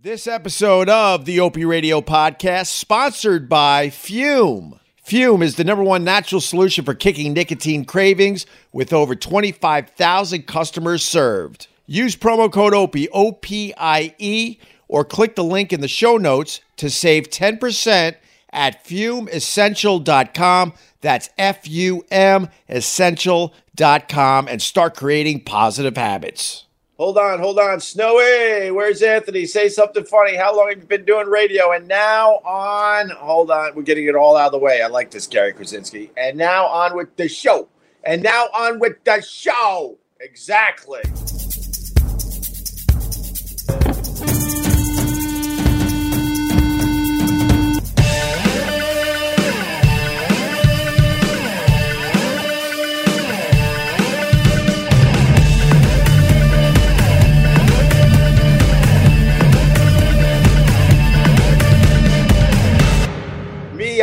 This episode of the Opie Radio podcast sponsored by Fume. Fume is the number one natural solution for kicking nicotine cravings with over 25,000 customers served. Use promo code OPIE, O P I E, or click the link in the show notes to save 10% at fumeessential.com. That's F U M essential.com and start creating positive habits. Hold on, hold on. Snowy, where's Anthony? Say something funny. How long have you been doing radio? And now on, hold on, we're getting it all out of the way. I like this, Gary Krasinski. And now on with the show. And now on with the show. Exactly.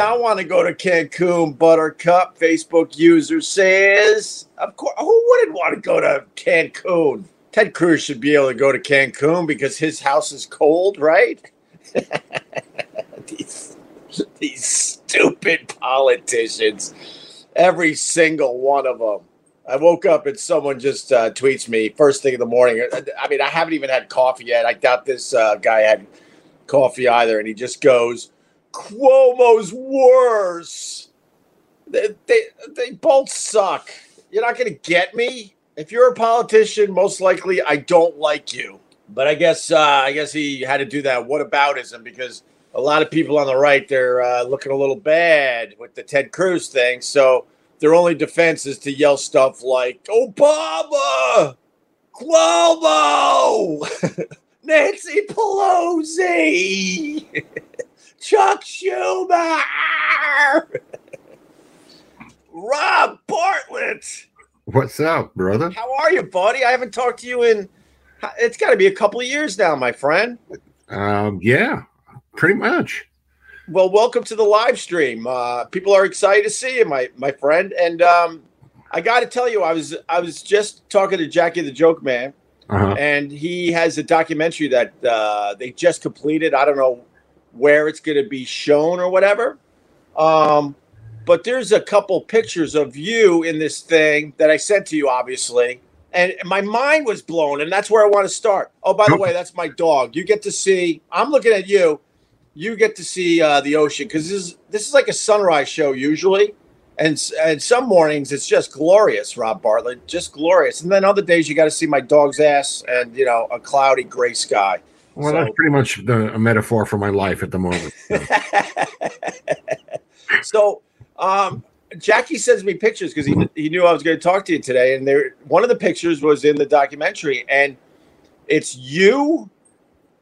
I want to go to Cancun. Buttercup Facebook user says, "Of course, who wouldn't want to go to Cancun? Ted Cruz should be able to go to Cancun because his house is cold, right?" these, these stupid politicians, every single one of them. I woke up and someone just uh, tweets me first thing in the morning. I mean, I haven't even had coffee yet. I doubt this uh, guy had coffee either, and he just goes. Cuomo's worse. They, they, they both suck. You're not going to get me. If you're a politician, most likely I don't like you. But I guess uh, I guess he had to do that What whataboutism because a lot of people on the right they're uh, looking a little bad with the Ted Cruz thing. So their only defense is to yell stuff like Obama, Cuomo, Nancy Pelosi. Chuck Schumer, Rob Bartlett. What's up, brother? How are you, buddy? I haven't talked to you in. It's got to be a couple of years now, my friend. Um, yeah, pretty much. Well, welcome to the live stream. Uh, people are excited to see you, my my friend. And um, I got to tell you, I was I was just talking to Jackie the Joke Man, Uh-huh. and he has a documentary that uh, they just completed. I don't know where it's going to be shown or whatever. Um, but there's a couple pictures of you in this thing that I sent to you, obviously. And my mind was blown, and that's where I want to start. Oh, by the way, that's my dog. You get to see. I'm looking at you. You get to see uh, the ocean because this is this is like a sunrise show usually, and and some mornings it's just glorious, Rob Bartlett, just glorious. And then other days you got to see my dog's ass and you know a cloudy gray sky. Well, So- that's pretty much the, a metaphor for my life at the moment. so um, Jackie sends me pictures because he, he knew I was going to talk to you today, and there one of the pictures was in the documentary, and it's you,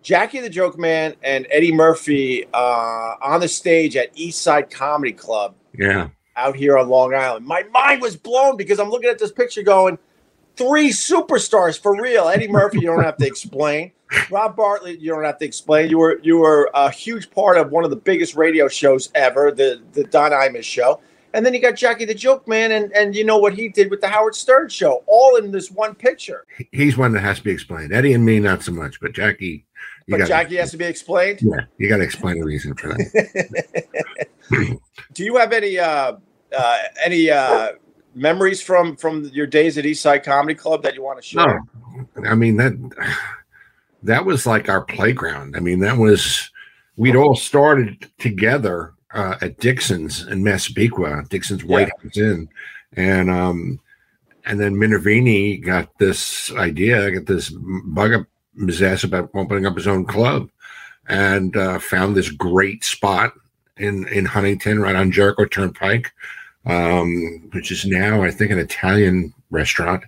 Jackie the Joke Man, and Eddie Murphy uh, on the stage at East Side Comedy Club yeah. out here on Long Island. My mind was blown because I'm looking at this picture going, three superstars for real. Eddie Murphy, you don't have to explain. Rob Bartlett, you don't have to explain. You were you were a huge part of one of the biggest radio shows ever, the the Don Imus show. And then you got Jackie the Joke Man, and and you know what he did with the Howard Stern show, all in this one picture. He's one that has to be explained. Eddie and me, not so much, but Jackie, But Jackie has to be explained. yeah, you got to explain the reason for that. Do you have any uh, uh, any uh, memories from from your days at East Side Comedy Club that you want to share? No, I mean that that was like our playground. I mean, that was we'd all started together uh, at Dixon's in Massapequa, Dixon's White House Inn, and um, and then Minervini got this idea, got this bug up his ass about opening up his own club, and uh, found this great spot in in Huntington, right on Jericho Turnpike, um, which is now I think an Italian restaurant.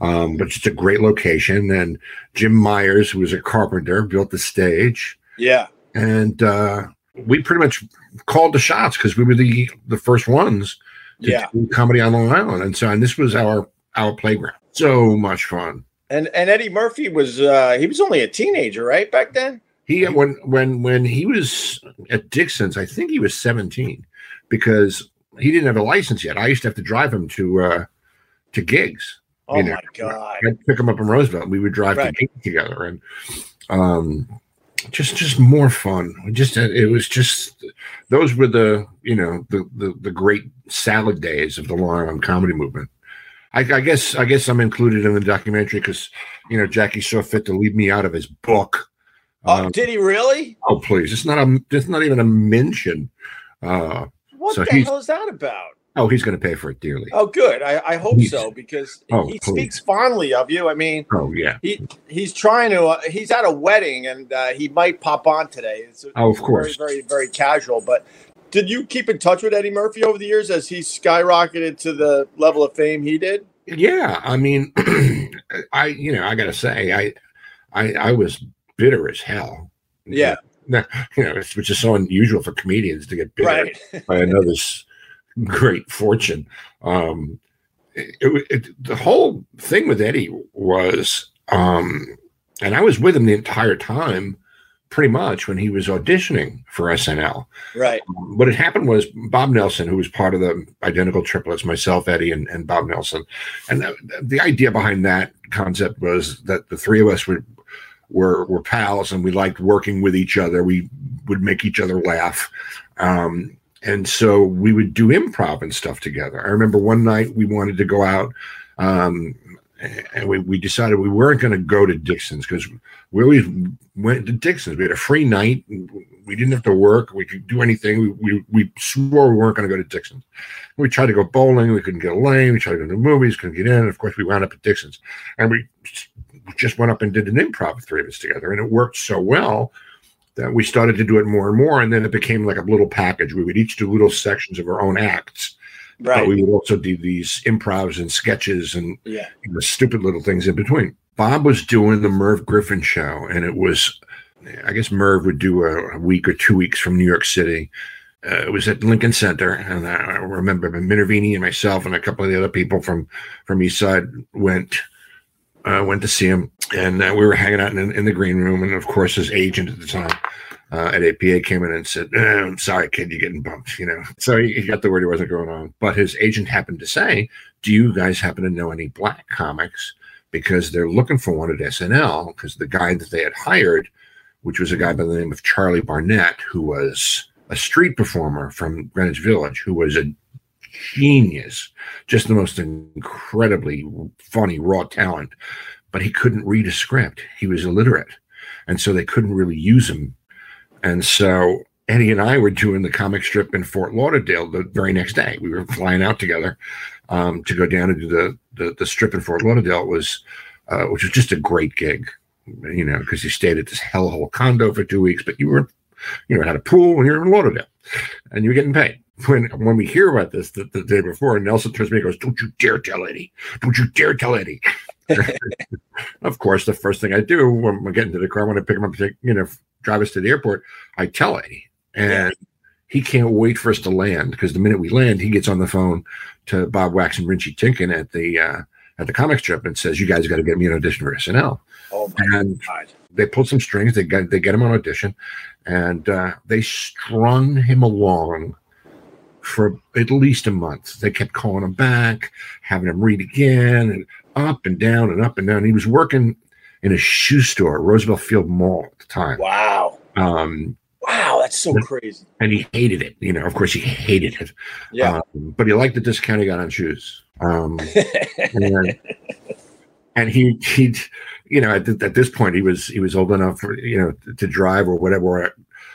Um, but it's a great location. And Jim Myers, who was a carpenter, built the stage, Yeah. and uh, we pretty much called the shots because we were the the first ones to Yeah. do comedy on Long Island, and so and this was our our playground. So much fun. And and Eddie Murphy was uh he was only a teenager, right? Back then? He when when when he was at Dixon's, I think he was 17 because he didn't have a license yet. I used to have to drive him to uh to gigs. Oh You know, my god. I'd pick him up in Roosevelt. We would drive Right. to gigs together, and um, just just more fun. Just it was just those were the you know the the, the great salad days of the Long Island comedy movement. I, I guess I guess I'm included in the documentary because you know Jackie saw fit to leave me out of his book. Oh, um, did he really? Oh, please! It's not a. It's not even a mention. Uh, what so the hell is that about? Oh, he's going to pay for it dearly. Oh, good. I, I hope so because oh, he please. speaks fondly of you. I mean, oh yeah, he he's trying to. Uh, he's at a wedding and uh, he might pop on today. It's oh, of course, very very very casual. But did you keep in touch with Eddie Murphy over the years as he skyrocketed to the level of fame he did? Yeah, I mean, I you know I got to say I, I I was bitter as hell. Yeah. You know, which is so unusual for comedians to get bitter right. by another's great fortune. Um, it, it, the whole thing with Eddie was, um, and I was with him the entire time, pretty much when he was auditioning for SNL. Right. Um, what had happened was Bob Nelson, who was part of the identical triplets, myself, Eddie, and, and Bob Nelson, and the, the idea behind that concept was that the three of us would were were pals and we liked working with each other. We would make each other laugh. Um, and so we would do improv and stuff together. I remember one night we wanted to go out, um, and we, we decided we weren't going to go to Dixon's because we always went to Dixon's. We had a free night. We didn't have to work. We could do anything. We, we, we swore we weren't going to go to Dixon's. We tried to go bowling. We couldn't get a lane. We tried to go to movies. Couldn't get in. Of course, we wound up at Dixon's. And we just went up and did an improv, three of us together. And it worked so well that we started to do it more and more. And then it became like a little package. We would each do little sections of our own acts. Right. But we would also do these improvs and sketches and yeah. you know, stupid little things in between. Bob was doing the Merv Griffin show, and it was, I guess Merv would do a, a week or two weeks from New York City. Uh, it was at Lincoln Center, and I remember Minervini and myself and a couple of the other people from from East Side went uh, went to see him, and uh, we were hanging out in, in, the green room. And of course, his agent at the time uh, at APA came in and said, eh, "I'm sorry, kid, you're getting bumped." You know, so he, he, got the word he wasn't going on. But his agent happened to say, "Do you guys happen to know any black comics?" Because they're looking for one at SNL. Because the guy that they had hired, which was a guy by the name of Charlie Barnett, who was a street performer from Greenwich Village, who was a genius, just the most incredibly funny, raw talent. But he couldn't read a script. He was illiterate. And so they couldn't really use him. And so Eddie and I were doing the comic strip in Fort Lauderdale the very next day. We were flying out together um, to go down and do the, the, the strip in Fort Lauderdale. Was, uh, which was just a great gig, you know, because you stayed at this hellhole condo for two weeks, but you were, you know, had a pool and you're in Lauderdale and you were getting paid when when we hear about this the, the day before, Nelson turns to me and goes, "Don't you dare tell Eddie! Don't you dare tell Eddie!" of course, the first thing I do when we get into the car, when I pick him up, take, you know, drive us to the airport, I tell Eddie, and he can't wait for us to land because the minute we land, he gets on the phone to Bob Wachs and Richie Tienken at the uh, at the comic strip and says, "You guys got to get me an audition for SNL." Oh and God. they pull some strings. They get they get him on audition, and uh, they strung him along for at least a month. They kept calling him back, having him read again, and up and down and up and down. He was working in a shoe store, Roosevelt Field Mall at the time. Wow. Um, wow, that's so crazy. And he hated it. You know, of course, he hated it. Yeah. Um, but he liked the discount he got on shoes. Um, and, and he he you know at, at, this point he was he was old enough for you know to drive or whatever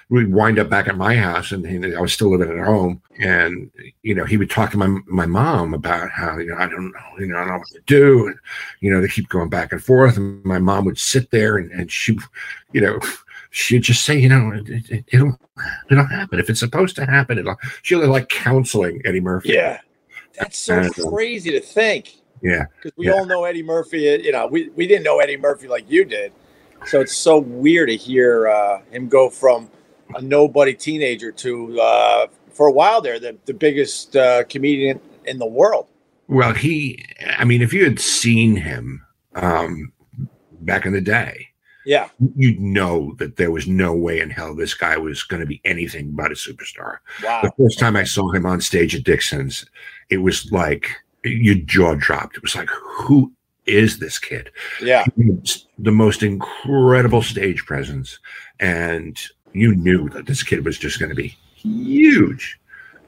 we wind up back at my house and he, I was still living at home. And, you know, he would talk to my, my mom about how, you know, I don't know, you know, I don't know what to do. And, you know, they keep going back and forth. And my mom would sit there and, and she, you know, she'd just say, you know, it, it, it'll, it'll happen. If it's supposed to happen, it'll, she'll like counseling Eddie Murphy. Yeah. That's so and, uh, crazy to think. Yeah. Because we yeah. all know Eddie Murphy, you know, we, we didn't know Eddie Murphy like you did. So it's so weird to hear uh, him go from a nobody teenager to uh, for a while there the, the biggest uh, comedian in the world. Well, he, I mean, if you had seen him um, back in the day, yeah, you'd know that there was no way in hell this guy was going to be anything but a superstar. Wow. The first time I saw him on stage at Dixon's, it was like your jaw dropped. It was like, who is this kid? Yeah. The most incredible stage presence and you knew that this kid was just going to be huge.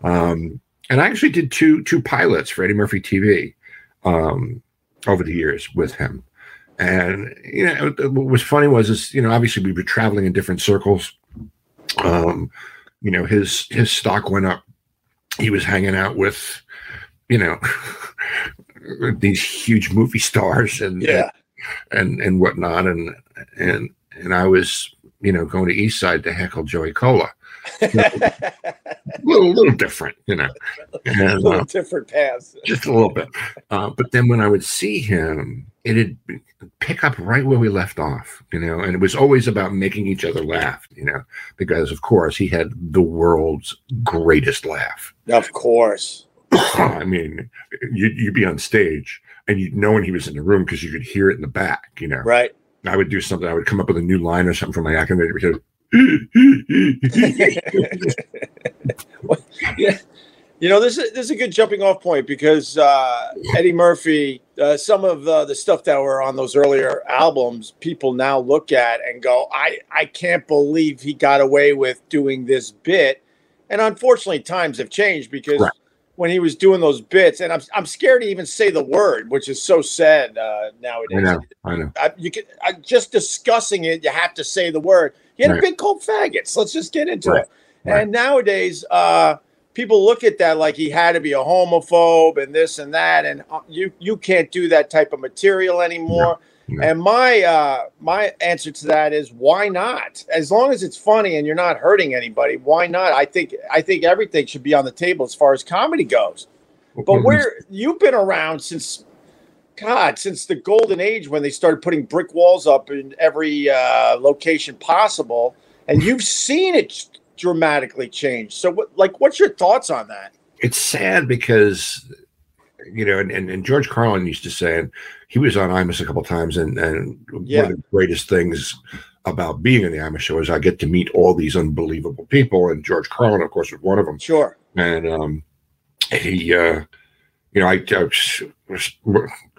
Um, and I actually did two two pilots for Eddie Murphy TV um, over the years with him. And you know, what was funny was is you know obviously we were traveling in different circles. Um, you know, his his stock went up. He was hanging out with, you know, these huge movie stars and yeah and and whatnot, and and and I was you know going to East Side to heckle Joey Kola. a little, little different, you know, and, a little uh, different paths, just a little bit. Uh, but then when I would see him, it'd pick up right where we left off, you know, and it was always about making each other laugh, you know, because of course he had the world's greatest laugh. Of course. I mean, you'd, you'd be on stage and you'd know when he was in the room because you could hear it in the back, you know. Right. I would do something. I would come up with a new line or something from my acting because. yeah. You know, this is this is a good jumping off point because uh, Eddie Murphy, uh, some of the, the stuff that were on those earlier albums, people now look at and go, "I I can't believe he got away with doing this bit." And unfortunately, times have changed because right when he was doing those bits, and I'm I'm scared to even say the word, which is so sad uh, nowadays. I know. I know. I, you can I, just discussing it. You have to say the word. He had right. a big cold faggots. Let's just get into right. it. Right. And nowadays, uh, people look at that like he had to be a homophobe and this and that, and uh, you you can't do that type of material anymore. No. And my uh, my answer to that is why not? As long as it's funny and you're not hurting anybody, why not? I think I think everything should be on the table as far as comedy goes. But where you've been around since God, since the golden age when they started putting brick walls up in every uh, location possible, and you've seen it dramatically change. So, what, like, what's your thoughts on that? It's sad because you know, and, and, and, George Carlin used to say, and he was on Imus a couple times, and, and yeah. one of the greatest things about being in the Imus show is I get to meet all these unbelievable people, and George Carlin, of course, was one of them. Sure. And um, he, uh, you know, I, I was,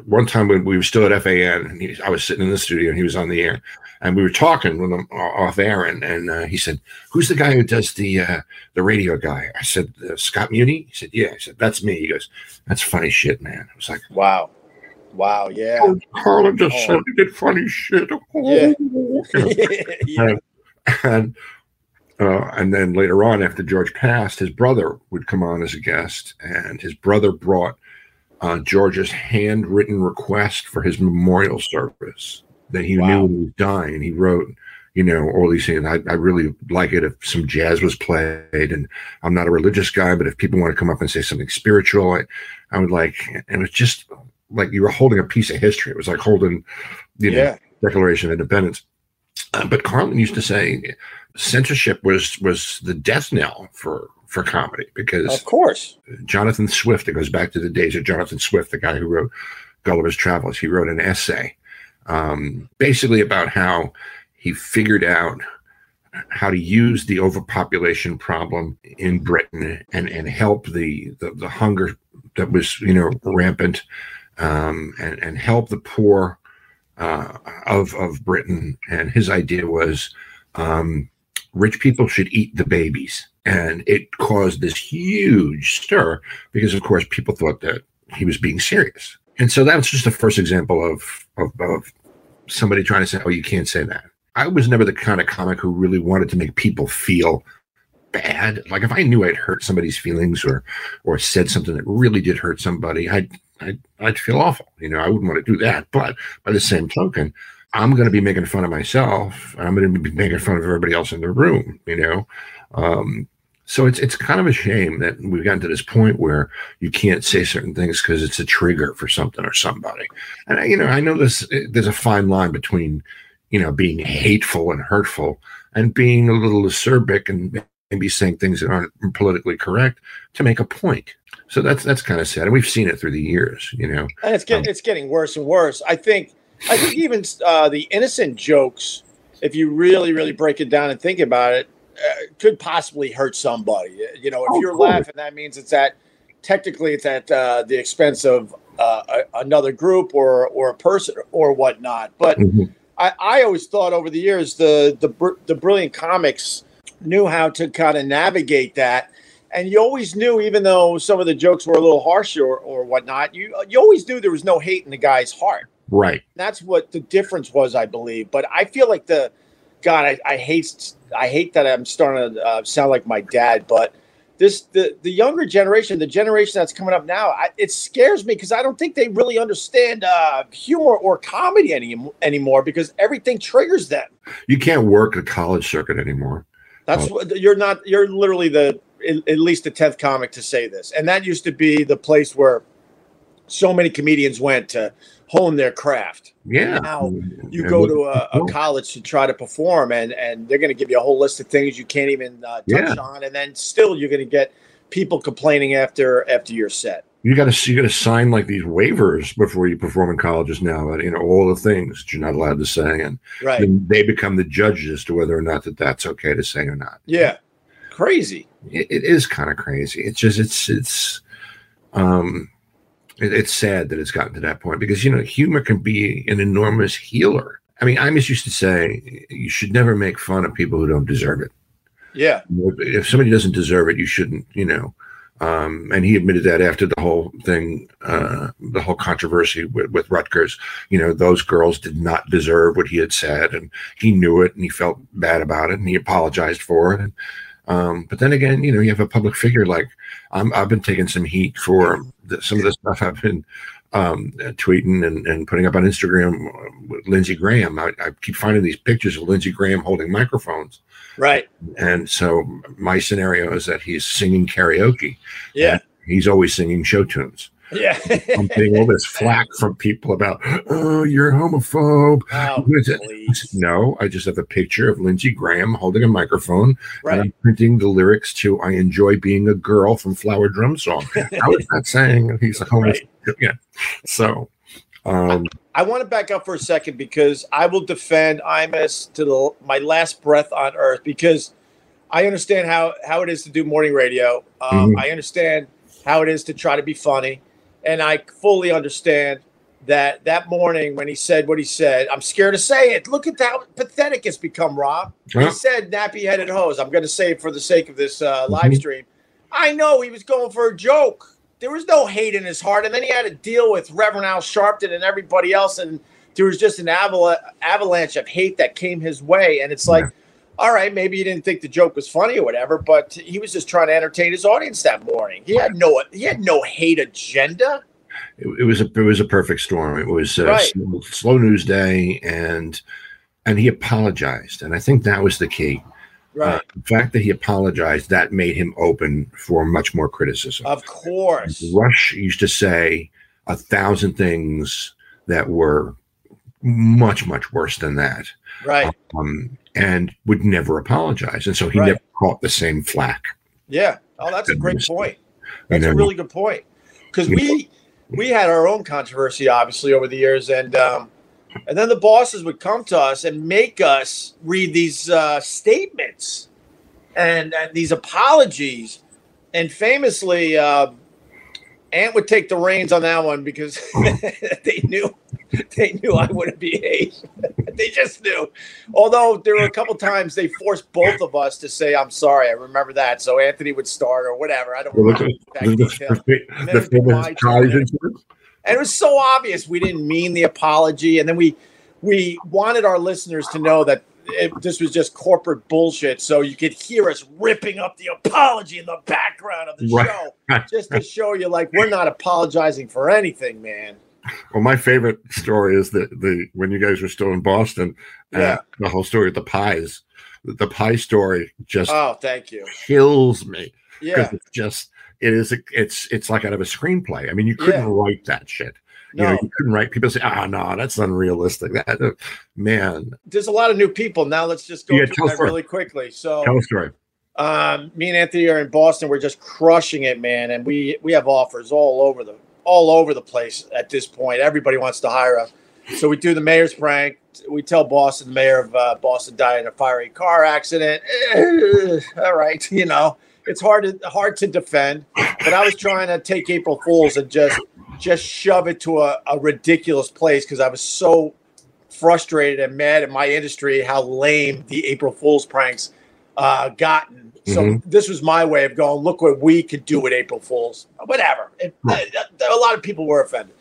one time when we were still at FAN, and he, I was sitting in the studio, and he was on the air, and we were talking with him off air, and, and uh, he said, "Who's the guy who does the uh, the radio guy?" I said, uh, "Scott Muni." He said, "Yeah." I said, "That's me." He goes, "That's funny shit, man." I was like, "Wow." Wow, yeah. Oh, just oh. said he did funny shit. Oh. Yeah. yeah. And, and, uh, and then later on, after George passed, his brother would come on as a guest, and his brother brought uh, George's handwritten request for his memorial service that he wow. knew he was dying. He wrote, you know, all these things. I, I really like it if some jazz was played. And I'm not a religious guy, but if people want to come up and say something spiritual, I, I would like, and it was just like you were holding a piece of history. It was like holding, you know, yeah. Declaration of Independence. Uh, but Carlin used to say censorship was was the death knell for for comedy because of course Jonathan Swift. It goes back to the days of Jonathan Swift, the guy who wrote Gulliver's Travels. He wrote an essay um, basically about how he figured out how to use the overpopulation problem in Britain and and help the the, the hunger that was you know rampant um, and and help the poor uh, of of Britain. And his idea was um, rich people should eat the babies, and it caused this huge stir because, of course, people thought that he was being serious. And so that was just the first example of, of, of somebody trying to say, "Oh, you can't say that." I was never the kind of comic who really wanted to make people feel bad. Like if I knew I'd hurt somebody's feelings or or said something that really did hurt somebody, I'd I'd, I'd feel awful. You know, I wouldn't want to do that. But by the same token, I'm going to be making fun of myself. And I'm going to be making fun of everybody else in the room. You know, um, so it's it's kind of a shame that we've gotten to this point where you can't say certain things because it's a trigger for something or somebody. And you know, I know this. There's a fine line between you know being hateful and hurtful and being a little acerbic and maybe saying things that aren't politically correct to make a point. So that's that's kind of sad, and we've seen it through the years, you know. And it's getting um, it's getting worse and worse. I think I think even uh, the innocent jokes, if you really really break it down and think about it, uh, could possibly hurt somebody. You know, if oh, you're cool. laughing, that means it's at technically it's at uh, the expense of uh, a, another group or or a person or whatnot. But mm-hmm. I, I always thought over the years the the the brilliant comics knew how to kind of navigate that. And you always knew, even though some of the jokes were a little harsh or, or whatnot, you you always knew there was no hate in the guy's heart. Right. That's what the difference was, I believe. But I feel like the God, I, I hate I hate that I'm starting to uh, sound like my dad, but this the the younger generation, the generation that's coming up now, I, it scares me because I don't think they really understand uh, humor or comedy any, anymore because everything triggers them. You can't work a college circuit anymore. That's what you're not. You're literally the at least the tenth comic to say this, and that used to be the place where so many comedians went to hone their craft. Yeah. Now you go to a, a, college to try to perform, and and they're going to give you a whole list of things you can't even uh, touch yeah. on, and then still you're going to get people complaining after after your set. You got to you got to sign like these waivers before you perform in colleges now. You know all the things that you're not allowed to say, and right. they become the judges as to whether or not that that's okay to say or not. Yeah, crazy. it, it is kind of crazy. It's just it's it's um it, it's sad that it's gotten to that point because you know humor can be an enormous healer. I mean, I'm used to say you should never make fun of people who don't deserve it. Yeah. If somebody doesn't deserve it, you shouldn't. You know. Um, and he admitted that after the whole thing, uh, the whole controversy with, with Rutgers, you know, those girls did not deserve what he had said, and he knew it, and he felt bad about it, and he apologized for it. And um, but then again, you know, you have a public figure like I'm, I've been taking some heat for the, some of the stuff I've been um, tweeting and, and putting up on Instagram with Lindsey Graham. I, I, keep finding these pictures of Lindsey Graham holding microphones. Right. And so my scenario is that he's singing karaoke. Yeah. He's always singing show tunes. Yeah. I'm getting all this flack from people about, oh, you're a homophobe. Oh, no, I just have a picture of Lindsey Graham holding a microphone right. and I'm printing the lyrics to I Enjoy Being a Girl from Flower Drum Song. I was not saying he's a homophobe? Right. Yeah. So um, I, I, want to back up for a second because I will defend Imus to the, my last breath on earth because I understand how, how it is to do morning radio. Um, mm-hmm. I understand how it is to try to be funny and I fully understand that that morning when he said what he said, I'm scared to say it. Look at how pathetic it's become, Rob. Yeah. He said nappy headed hose. I'm going to say it for the sake of this uh, live mm-hmm. stream. I know he was going for a joke. There was no hate in his heart. And then he had to deal with Reverend Al Sharpton and everybody else. And there was just an aval- avalanche of hate that came his way. And it's like, yeah all right, maybe he didn't think the joke was funny or whatever, but he was just trying to entertain his audience that morning. He had no he had no hate agenda. It, it was a it was a perfect storm. It was a right. slow, slow, news day, and and he apologized, and I think that was the key. Right. Uh, the fact that he apologized that made him open for much more criticism. Of course, Rush used to say a thousand things that were much much worse than that. Right. Um, and would never apologize. And so he right. never caught the same flack. Yeah. Oh, that's a great point. That's a really good point. Because we we had our own controversy, obviously, over the years, and um, and then the bosses would come to us and make us read these uh, statements and, and these apologies. And famously, uh, Ant would take the reins on that one because they knew they knew I wouldn't behave. they just knew. Although there were a couple times they forced both of us to say, "I'm sorry." I remember that. So Anthony would start or whatever. I don't remember. And it was so obvious we didn't mean the apology, and then we we wanted our listeners to know that it, this was just corporate bullshit. So you could hear us ripping up the apology in the background of the right. show, just to show you like we're not apologizing for anything, man. Well, my favorite story is the the when you guys were still in Boston, uh, yeah. the whole story of the pies. The, pie story just oh, thank you, kills me. Yeah, it's just it is it's it's like out of a screenplay. I mean, you couldn't yeah. write that shit. You no. know, you couldn't write. People say, "Ah, oh, no, that's unrealistic." That uh, man. There's a lot of new people now. Let's just go yeah, through that really quickly. So, tell a story. Um, me and Anthony are in Boston. We're just crushing it, man, and we we have offers all over the all over the place at this point. Everybody wants to hire us. So we do the mayor's prank. We tell Boston, the mayor of uh, Boston died in a fiery car accident. all right, you know it's hard to hard to defend. But I was trying to take April Fools and just just shove it to a, a ridiculous place because I was so frustrated and mad at my industry how lame the April Fool's pranks uh, gotten. So Mhm. this was my way of going. Look what we could do with April Fools. Whatever. It, a lot of people were offended.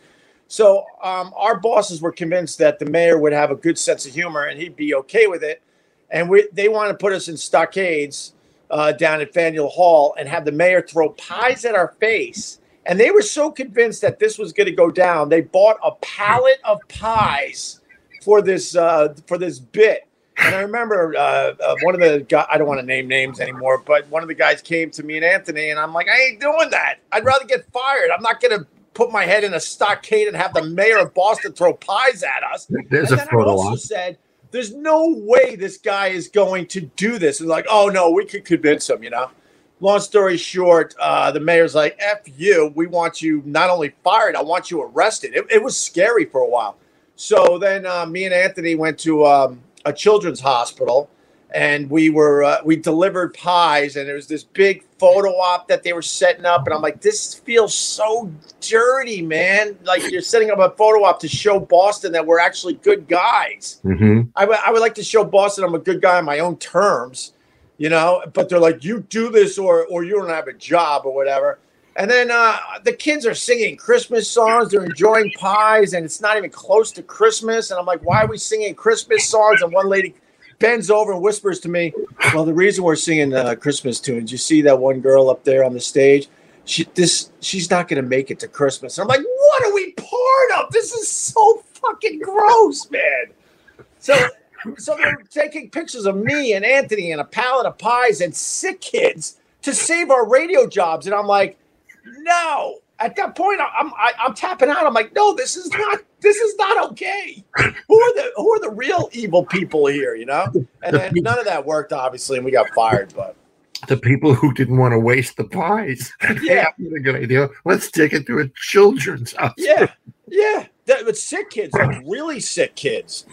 So um, our bosses were convinced that the mayor would have a good sense of humor and he'd be okay with it. And we, they want to put us in stockades uh, down at Faneuil Hall and have the mayor throw pies at our face. And they were so convinced that this was going to go down, they bought a pallet of pies for this uh, for this bit. And I remember uh, uh, one of the guys, I don't want to name names anymore, but one of the guys came to me and Anthony, and I'm like, I ain't doing that. I'd rather get fired. I'm not going to put my head in a stockade and have the mayor of Boston throw pies at us. There's and a then I also op. said, there's no way this guy is going to do this. And like, oh no, we could convince him, you know. Long story short, uh, the mayor's like, F you. We want you not only fired, I want you arrested. It, it was scary for a while. So then uh, me and Anthony went to um, a children's hospital and we were uh, we delivered pies and there was this big photo op that they were setting up and i'm like this feels so dirty man like you're setting up a photo op to show boston that we're actually good guys hmm I would- would like to show boston i'm a good guy on my own terms you know but they're like you do this or or you don't have a job or whatever and then uh, the kids are singing Christmas songs. They're enjoying pies, and it's not even close to Christmas. And I'm like, why are we singing Christmas songs? And one lady bends over and whispers to me, "Well, the reason we're singing uh, Christmas tunes, you see that one girl up there on the stage. She this she's not going to make it to Christmas." And I'm like, "What are we part of? This is so fucking gross, man." So, so they're taking pictures of me and Anthony and a pallet of pies and sick kids to save our radio jobs, and I'm like, "No." At that point, I- I'm I, I'm tapping out. I'm like, "No, this is not this is not okay." who are the who are the real evil people here? You know, and then none of that worked, obviously, and we got fired. But The people who didn't want to waste the pies. Yeah. That's a good idea. Let's take it to a children's house. yeah, yeah, that, but sick kids, like really sick kids.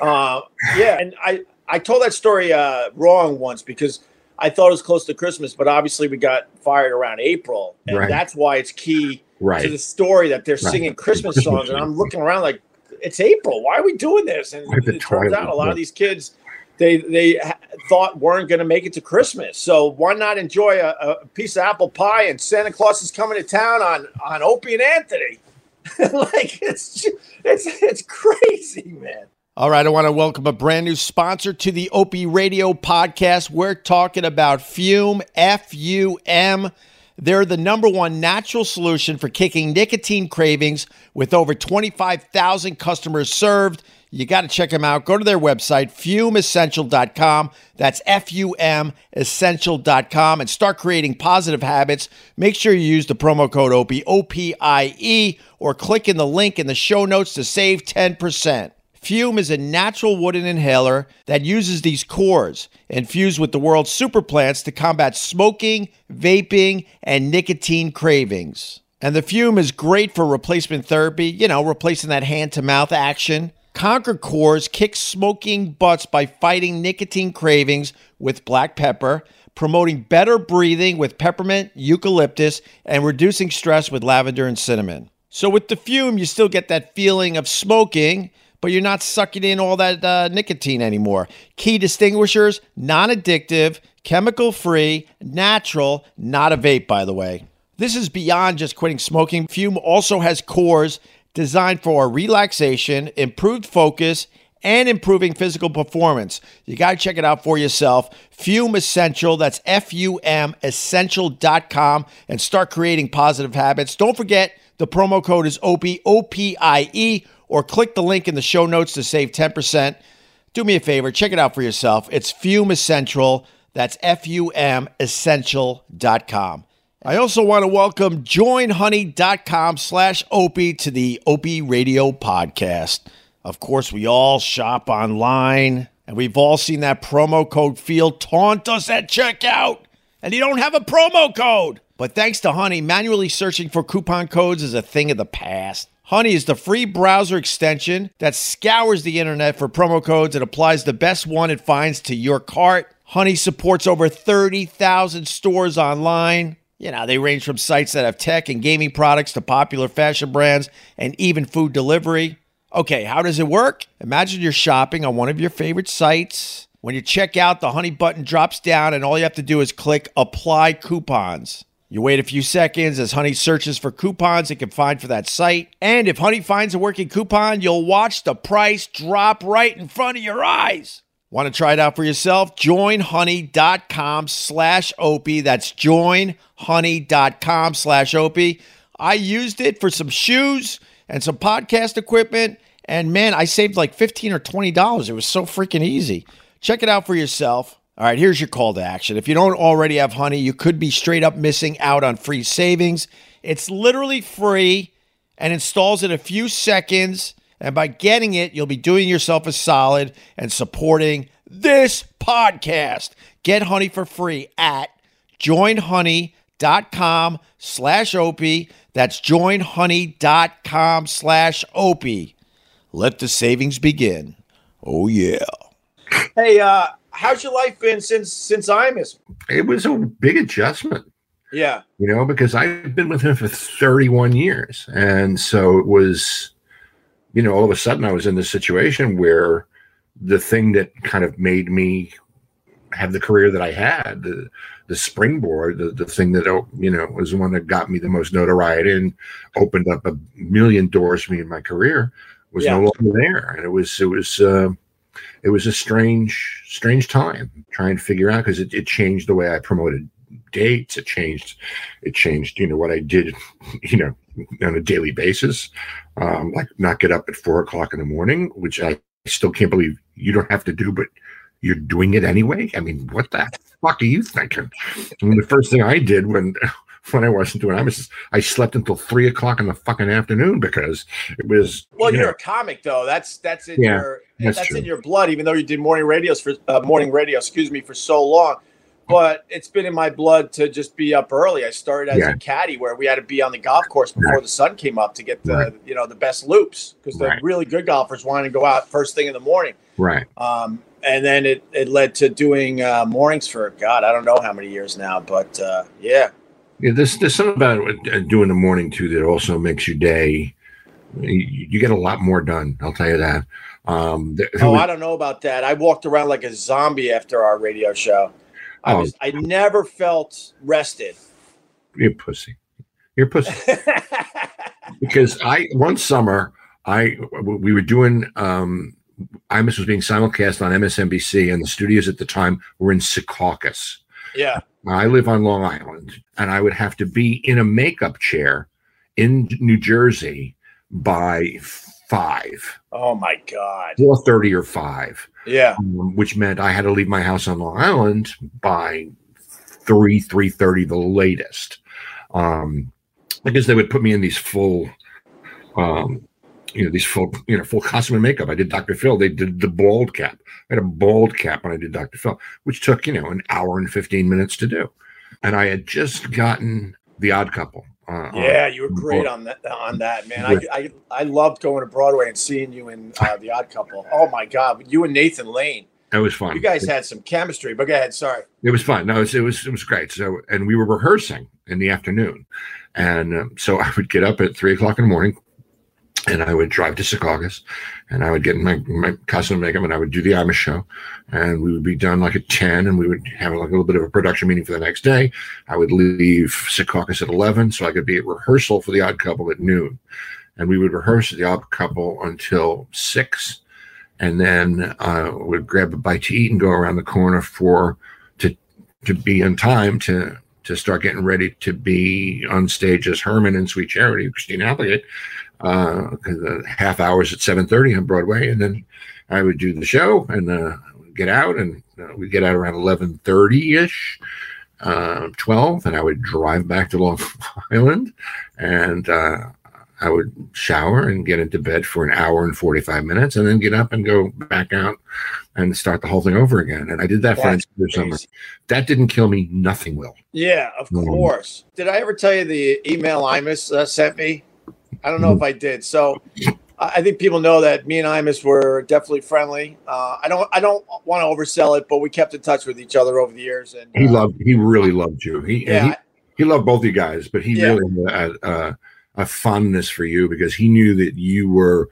Uh, yeah, and I I told that story uh, wrong once because I thought it was close to Christmas, but obviously we got fired around April, and Right. that's why it's key to the story that they're Right. singing Christmas songs, and. I'm looking around like it's April. Why are we doing this? And it turns out a lot of these kids they they thought weren't going to make it to Christmas. So why not enjoy a, a piece of apple pie? And Santa Claus is coming to town on on Opie and Anthony. like it's ju- it's it's crazy, man. All right, I want to welcome a brand new sponsor to the Opie Radio podcast. We're talking about Fume, F U M. They're the number one natural solution for kicking nicotine cravings with over 25,000 customers served. You got to check them out. Go to their website, fumeessential.com. That's F U M essential.com and start creating positive habits. Make sure you use the promo code OPIE, O P I E, or click in the link in the show notes to save 10%. Fume is a natural wooden inhaler that uses these cores infused with the world's super plants to combat smoking, vaping, and nicotine cravings. And the fume is great for replacement therapy, you know, replacing that hand to mouth action. Conquer Cores kicks smoking butts by fighting nicotine cravings with black pepper, promoting better breathing with peppermint, eucalyptus, and reducing stress with lavender and cinnamon. So with the fume, you still get that feeling of smoking, but you're not sucking in all that uh, nicotine anymore. Key distinguishers non addictive, chemical free, natural, not a vape, by the way. This is beyond just quitting smoking. Fume also has cores designed for relaxation, improved focus, and improving physical performance. You got to check it out for yourself. Fume Essential, that's F U M essential.com, and start creating positive habits. Don't forget the promo code is OPIE, O P I E, or click the link in the show notes to save 10%. Do me a favor, check it out for yourself. It's Fume Essential, that's F U M essential.com. I also want to welcome joinhoney.com slash Opie to the Opie Radio podcast. Of course, we all shop online, and we've all seen that promo code field taunt us at checkout, and you don't have a promo code. But thanks to Honey, manually searching for coupon codes is a thing of the past. Honey is the free browser extension that scours the internet for promo codes and applies the best one it finds to your cart. Honey supports over 30,000 stores online. You know, they range from sites that have tech and gaming products to popular fashion brands and even food delivery. Okay, how does it work? Imagine you're shopping on one of your favorite sites. When you check out, the Honey button drops down, and all you have to do is click Apply Coupons. You wait a few seconds as Honey searches for coupons it can find for that site. And if Honey finds a working coupon, you'll watch the price drop right in front of your eyes. Want to try it out for yourself? Joinhoney.com slash Opie. That's joinhoney.com slash Opie. I used it for some shoes and some podcast equipment. And man, I saved like 15 or $20. It was so freaking easy. Check it out for yourself. All right, here's your call to action. If you don't already have Honey, you could be straight up missing out on free savings. It's literally free and installs in a few seconds. And by getting it, you'll be doing yourself a solid and supporting this podcast. Get Honey for free at joinhoney.com slash Opie. That's joinhoney.com slash Opie. Let the savings begin. Oh, yeah. Hey, uh, how's your life been since since Imus? It was a big adjustment. Yeah. You know, because I've been with him for 31 years. And so it was, you know, all of a sudden I was in this situation where the thing that kind of made me have the career that I had, the the springboard, the, the thing that oh, you know was the one that got me the most notoriety and opened up a million doors for me in my career, was Yeah. no longer there, and it was it was uh, it was a strange strange time trying to figure out because it, it changed the way I promoted dates. It changed it changed you know what I did you know on a daily basis, um, like not get up at four o'clock in the morning, which I still can't believe you don't have to do, but you're doing it anyway. I mean, what the fuck are you thinking? I mean, the first thing I did when when I wasn't doing, I was I slept until three o'clock in the fucking afternoon because it was. Well, you you're know, a comic though. That's that's in Yeah, your that's that's, in your blood. Even though you did morning radios for uh, morning radio, excuse me, for so long, but it's been in my blood to just be up early. I started as Yeah. a caddy where we had to be on the golf course before Right. the sun came up to get the Right. you know the best loops because the Right. really good golfers wanted to go out first thing in the morning. right. Um, and then it, it led to doing uh, mornings for God, I don't know how many years now, but uh, yeah, Yeah, there's there's something about uh, doing the morning too that also makes your day. You, you get a lot more done. I'll tell you that. Um, there, Oh, I don't know about that. I walked around like a zombie after our radio show. I Oh. was I never felt rested. you're pussy. You're pussy. because I one summer I we were doing um Imus was being simulcast on MSNBC and the studios at the time were in Secaucus. Yeah. I live on Long Island and I would have to be in a makeup chair in New Jersey by five, Oh my God. four thirty or five, Yeah. um, which meant I had to leave my house on Long Island by three, three thirty, the latest. Um, because they would put me in these full, um, you know, these full, you know, full costume and makeup. I did Dr. Phil. They did the bald cap. I had a bald cap when I did Dr. Phil, which took, you know, an hour and 15 minutes to do. And I had just gotten the odd couple. Uh, Yeah, you were great on that on that, man. I, I I loved going to Broadway and seeing you in uh, the odd couple. Oh my God. You and Nathan Lane. It was fun. You guys had some chemistry, but go ahead, sorry. It was fun. No, it was, it was it was great. So, and we were rehearsing in the afternoon, and um, so I would get up at three o'clock in the morning, and I would drive to Secaucus, and I would get in my my costume makeup, and I would do the Imus show, and we would be done like at ten, and we would have like a little bit of a production meeting for the next day. I would leave Secaucus at eleven, so I could be at rehearsal for the Odd Couple at noon, and we would rehearse the Odd Couple until six and then uh, would grab a bite to eat and go around the corner for to to be in time to to start getting ready to be on stage as Herman and Sweet Charity, Christina Applegate, uh, half hours at seven thirty on Broadway, and then I would do the show and uh, get out, and uh, we get out around eleven thirty ish. Uh, 12 and I would drive back to Long Island and uh, I would shower and get into bed for an hour and 45 minutes and then get up and go back out and start the whole thing over again. And I did that for That's entire summer. That didn't kill me. Nothing will. Yeah, of course. Did I ever tell you the email Imus uh, sent me? I don't know if I did. So I think people know that me and Imus were definitely friendly. Uh, I don't I don't want to oversell it, but we kept in touch with each other over the years. And He uh, loved, he really loved you. He, and Yeah, he, he loved both you guys, but he Yeah. really had a, a, fondness for you because he knew that you were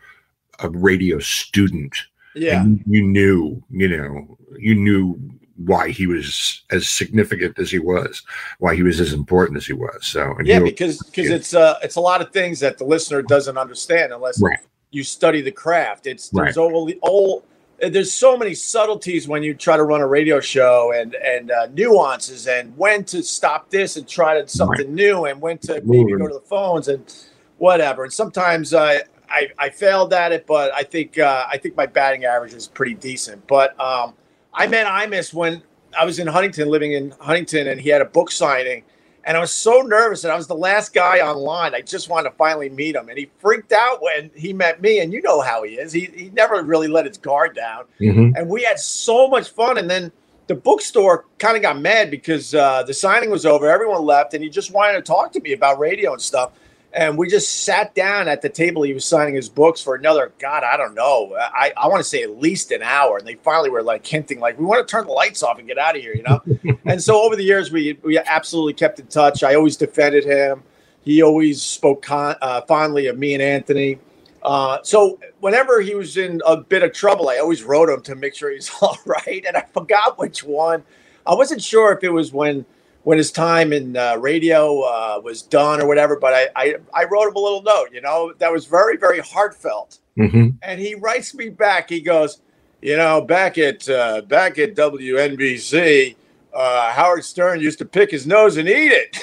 a radio student. Yeah. And you knew, you know, you knew why he was as significant as he was, why he was as important as he was. So and yeah, because because it's uh it's a lot of things that the listener doesn't understand unless Right. you study the craft. It's Right. there's all, all there's so many subtleties when you try to run a radio show and and uh, nuances and when to stop this and try to something new and when to maybe go to the phones and whatever. And sometimes uh, I I failed at it, but I think uh, I think my batting average is pretty decent. But um, I met Imus when I was in Huntington, living in Huntington, and he had a book signing. And I was so nervous, and I was the last guy online. I just wanted to finally meet him, and he freaked out when he met me. And you know how he is; he he never really let his guard down. Mhm. And we had so much fun. And then the bookstore kind of got mad because uh, the signing was over, everyone left, and he just wanted to talk to me about radio and stuff. And we just sat down at the table he was signing his books for another, God, I don't know. I, I want to say at least an hour. And they finally were like hinting, like, we want to turn the lights off and get out of here, you know? and so over the years, we, we absolutely kept in touch. I always defended him. He always spoke con- uh, fondly of me and Anthony. Uh, so whenever he was in a bit of trouble, I always wrote him to make sure he's all right. And I forgot which one. I wasn't sure if it was when when his time in uh, radio uh, was done or whatever. But I, I I wrote him a little note, you know, that was very very heartfelt. Mhm. And he writes me back. He goes, you know, back at uh, back at WNBC, uh, Howard Stern used to pick his nose and eat it.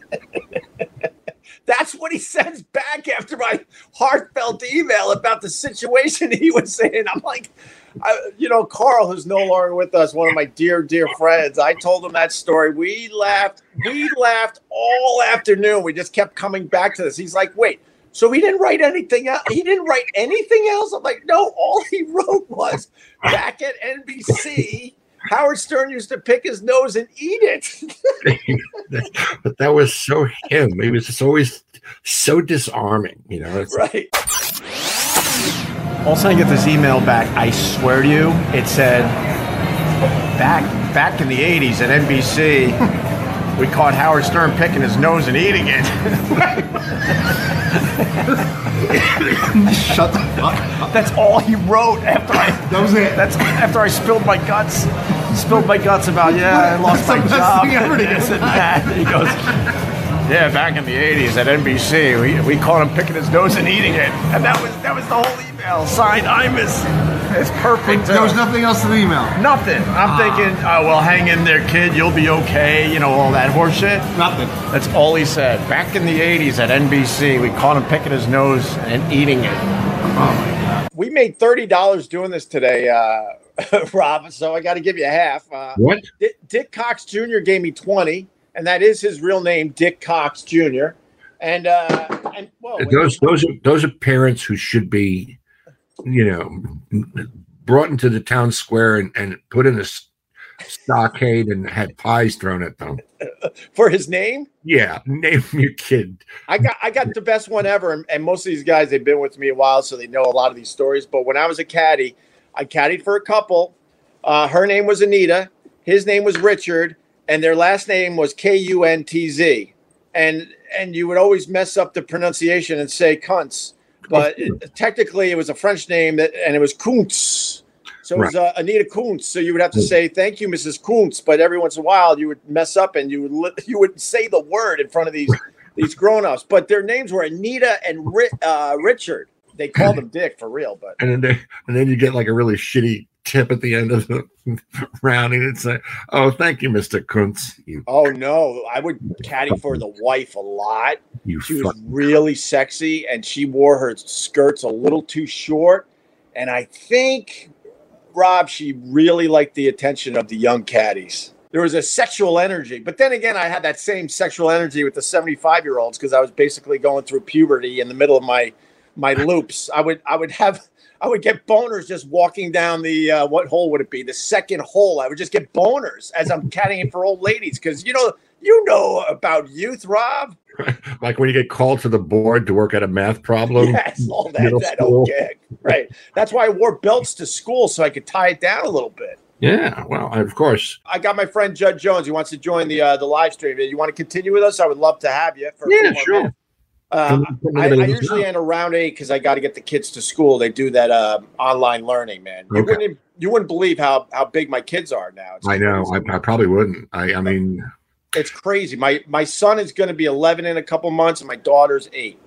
That's what he sends back after my heartfelt email about the situation he was in. I'm like, I, you know, Carl, who's no longer with us, one of my dear, dear friends. I told him that story. We laughed. We laughed all afternoon. We just kept coming back to this. He's like, wait, so he didn't write anything else? He didn't write anything else? I'm like, no, all he wrote was back at NBC. Howard Stern used to pick his nose and eat it. but that was so him. He was just always so disarming, you know. It's right. All of a sudden, I get this email back. I swear to you, it said back back in the '80s at NBC, we caught Howard Stern picking his nose and eating it. Shut the fuck up. That's all he wrote after I. That was it. That's after I spilled my guts. Spilled my guts about yeah, I lost That's the my best job. thing ever to get that. He goes, yeah, back in the '80s at NBC, we, we caught him picking his nose and eating it, and that was that was the whole email. Signed, Imus. It's perfect. There was nothing else in the email. Nothing. I'm thinking, oh, well, hang in there, kid. You'll be okay. You know, all that horseshit. Nothing. That's all he said. Back in the 80s at NBC, we caught him picking his nose and eating it. Oh, my God. We made thirty dollars doing this today, uh, Rob. So I got to give you a half. Uh, what? Dick, Dick Cox Jr. gave me twenty, and that is his real name, Dick Cox Jr. And uh, and well, Those those are those are parents who should be, you know, brought into the town square and, and put in a stockade and had pies thrown at them. for his name, Yeah, name your kid. I got I got the best one ever, and, and most of these guys they've been with me a while, so they know a lot of these stories. But when I was a caddy, I caddied for a couple. Uh, her name was Anita, his name was Richard, and their last name was K U N T Z. And and you would always mess up the pronunciation and say cunts, but it, technically it was a French name that, and it was Kuntz. So it was uh, Anita Kuntz. So you would have to say thank you, Mrs. Kuntz. But every once in a while you would mess up and you would li- you would say the word in front of these these grown-ups. But their names were Anita and Ri- uh, Richard. They called them Dick for real, but And then they, and then you get like a really shitty tip at the end of the rounding and say, "Oh, thank you, Mister Kuntz. You oh no, I would caddy for the wife a lot. you She fuck." was really sexy and she wore her skirts a little too short. And I think, Rob, she really liked the attention of the young caddies. There was a sexual energy. But then again, I had that same sexual energy with the 75 year olds because I was basically going through puberty in the middle of my my loops. I would I would have I would get boners just walking down the uh, what hole would it be? The second hole. I would just get boners as I'm caddying for old ladies because you know you know about youth, Rob. like when you get called to the board to work at a math problem. Yes, all that, that old gig. Right. That's why I wore belts to school so I could tie it down a little bit. Yeah, well, of course. I got my friend Judd Jones. He wants to join the uh, the live stream. If you want to continue with us? I would love to have you. For Yeah, sure. minutes. Uh, I, I, usually end around eight because I got to get the kids to school. They do that uh, online learning, man. You okay. wouldn't you wouldn't believe how how big my kids are now. It's I know. I, I, probably wouldn't. I I mean, it's crazy. My my son is going to be eleven in a couple months, and my daughter's eight.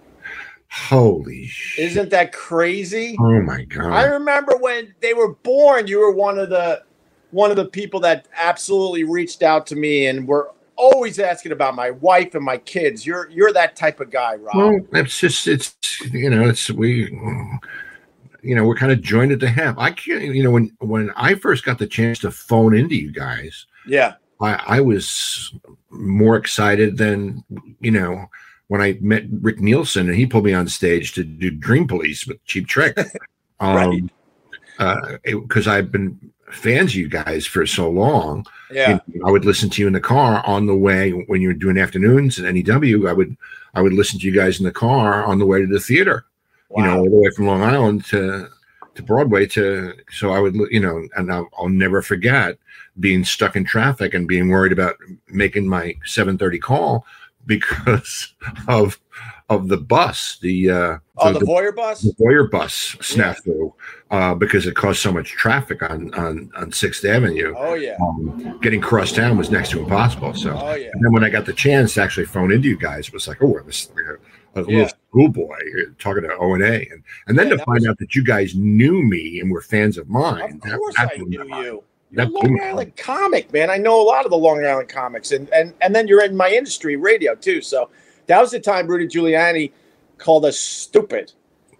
Holy shit! Isn't that crazy? Oh my god! I remember when they were born. You were one of the one of the people that absolutely reached out to me and were always asking about my wife and my kids. You're you're that type of guy, Rob. Well, it's just it's you know it's we you know we're kind of joined at the hip. I can't you know when when I first got the chance to phone into you guys. Yeah, I, I was more excited than you know when I met Rick Nielsen and he pulled me on stage to do Dream Police with Cheap Trick. Um, right. Because uh, I've been fans of you guys for so long. Yeah. I would listen to you in the car on the way when you were doing afternoons at NEW. I would I would listen to you guys in the car on the way to the theater. Wow. You know, all the way from Long Island to to Broadway to so I would you know, and I'll, I'll never forget being stuck in traffic and being worried about making my 7:30 call because of of the bus, the uh, oh, the, the Voyeur bus, the Boyer bus snafu, yeah. uh, because it caused so much traffic on on on Sixth Avenue. Oh yeah, um, getting cross town was next to impossible. So, oh yeah. And then when I got the chance to actually phone into you guys, it was like, oh, this a, a yeah. little schoolboy talking to O and A, and and then yeah, to find was... out that you guys knew me and were fans of mine. Of course, that, I knew you. You're Long Island comic, man. I know a lot of the Long Island comics, and and and then you're in my industry, radio too. So that was the time Rudy Giuliani called us stupid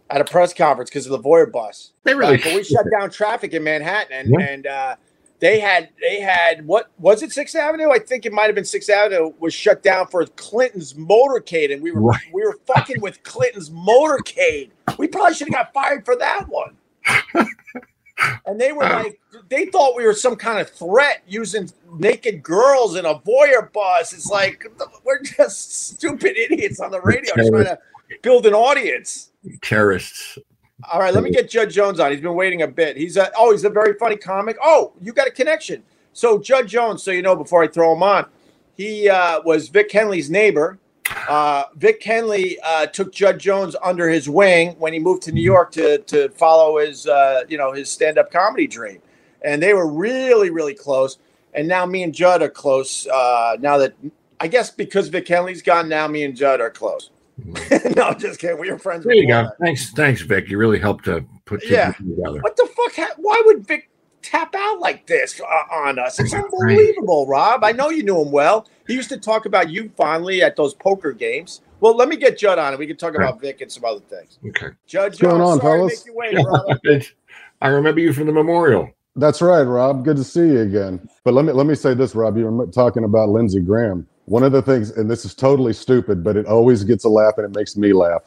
at a press conference because of the Voyeur bus. They really, uh, we shut down traffic in Manhattan, and, yeah. and uh, they had they had what was it Sixth Avenue? I think it might have been Sixth Avenue was shut down for Clinton's motorcade, and we were right. we were fucking with Clinton's motorcade. We probably should have got fired for that one. and they were like, they thought we were some kind of threat using naked girls in a Voyeur bus. It's like we're just stupid idiots on the radio trying to build an audience. Terrorists. All right, let me get Judd Jones on. He's been waiting a bit. He's a oh, he's a very funny comic. Oh, you got a connection. So Judd Jones, so you know before I throw him on, he uh, was Vic Henley's neighbor uh, Vic Henley uh, took Judd Jones under his wing when he moved to New York to to follow his uh, you know his stand up comedy dream, and they were really really close. And now me and Judd are close. Uh, now that I guess because Vic Henley's gone, now me and Judd are close. no, just kidding. We were friends. There you go. That. Thanks, thanks, Vic. You really helped to put yeah. together. What the fuck? Why would Vic tap out like this uh, on us. It's unbelievable, Rob. I know you knew him well. He used to talk about you fondly at those poker games. Well, let me get Judd on, and we can talk about Vic and some other things. Okay, Judd, What's going on, fellas? Wait, I remember you from the memorial. That's right, Rob. Good to see you again. But let me let me say this, Rob. You were talking about Lindsey Graham. One of the things, and this is totally stupid, but it always gets a laugh, and it makes me laugh.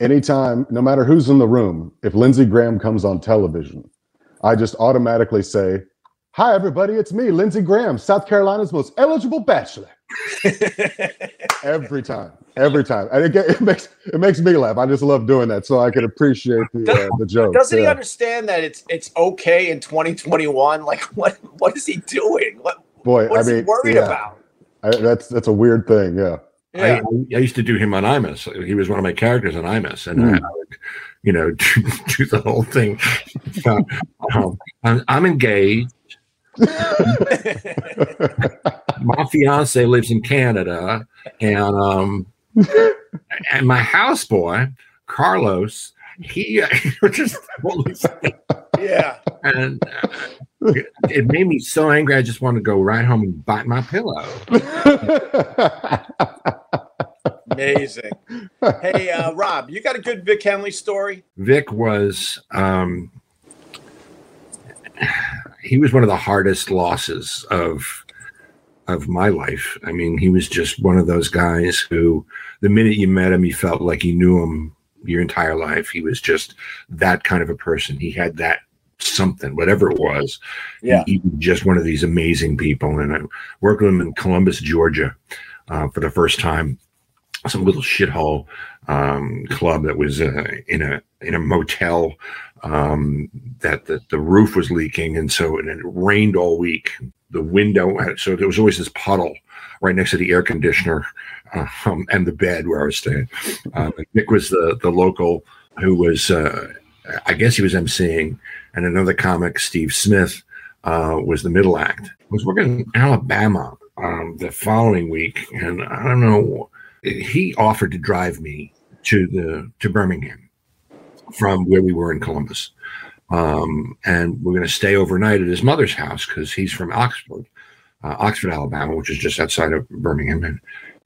Anytime, no matter who's in the room, if Lindsey Graham comes on television, I just automatically say, Hi, everybody, it's me, Lindsey Graham, South Carolina's most eligible bachelor. every time, every time, and it, it, makes it makes me laugh. I just love doing that, so I can appreciate the uh, the joke. Doesn't yeah. he understand that it's it's okay in 2021? Like, what what is he doing? What boy? What I mean, worried yeah. about? I, that's that's a weird thing. Yeah. Yeah. I, I, used to do him on Imus. He was one of my characters on Imus, and mm. I, I, would you know, do, do the whole thing. Uh, um, I'm, I'm engaged. my fiance lives in Canada, and um, and my houseboy Carlos, he uh, just yeah, and uh, it made me so angry. I just wanted to go right home and bite my pillow. Amazing. hey, uh, Rob, you got a good Vic Henley story? Vic was um, he was one of the hardest losses of of my life. I mean, he was just one of those guys who, the minute you met him, you felt like you knew him your entire life. He was just that kind of a person. He had that something, whatever it was. Yeah, he, he was just one of these amazing people. And I worked with him in Columbus, Georgia, uh, for the first time some little shithole um, club that was uh, in a in a motel um, that the, the roof was leaking, and so and it rained all week. the window. So there was always this puddle right next to the air conditioner um, and the bed where I was staying. Um, Nick was the the local who was, uh, I guess he was emceeing, and another comic, Steve Smith, uh, was the middle act. I was working in Alabama um, the following week, and I don't know. He offered to drive me to the to Birmingham from where we were in Columbus, um, and we're going to stay overnight at his mother's house because he's from Oxford, uh, Oxford, Alabama, which is just outside of Birmingham, and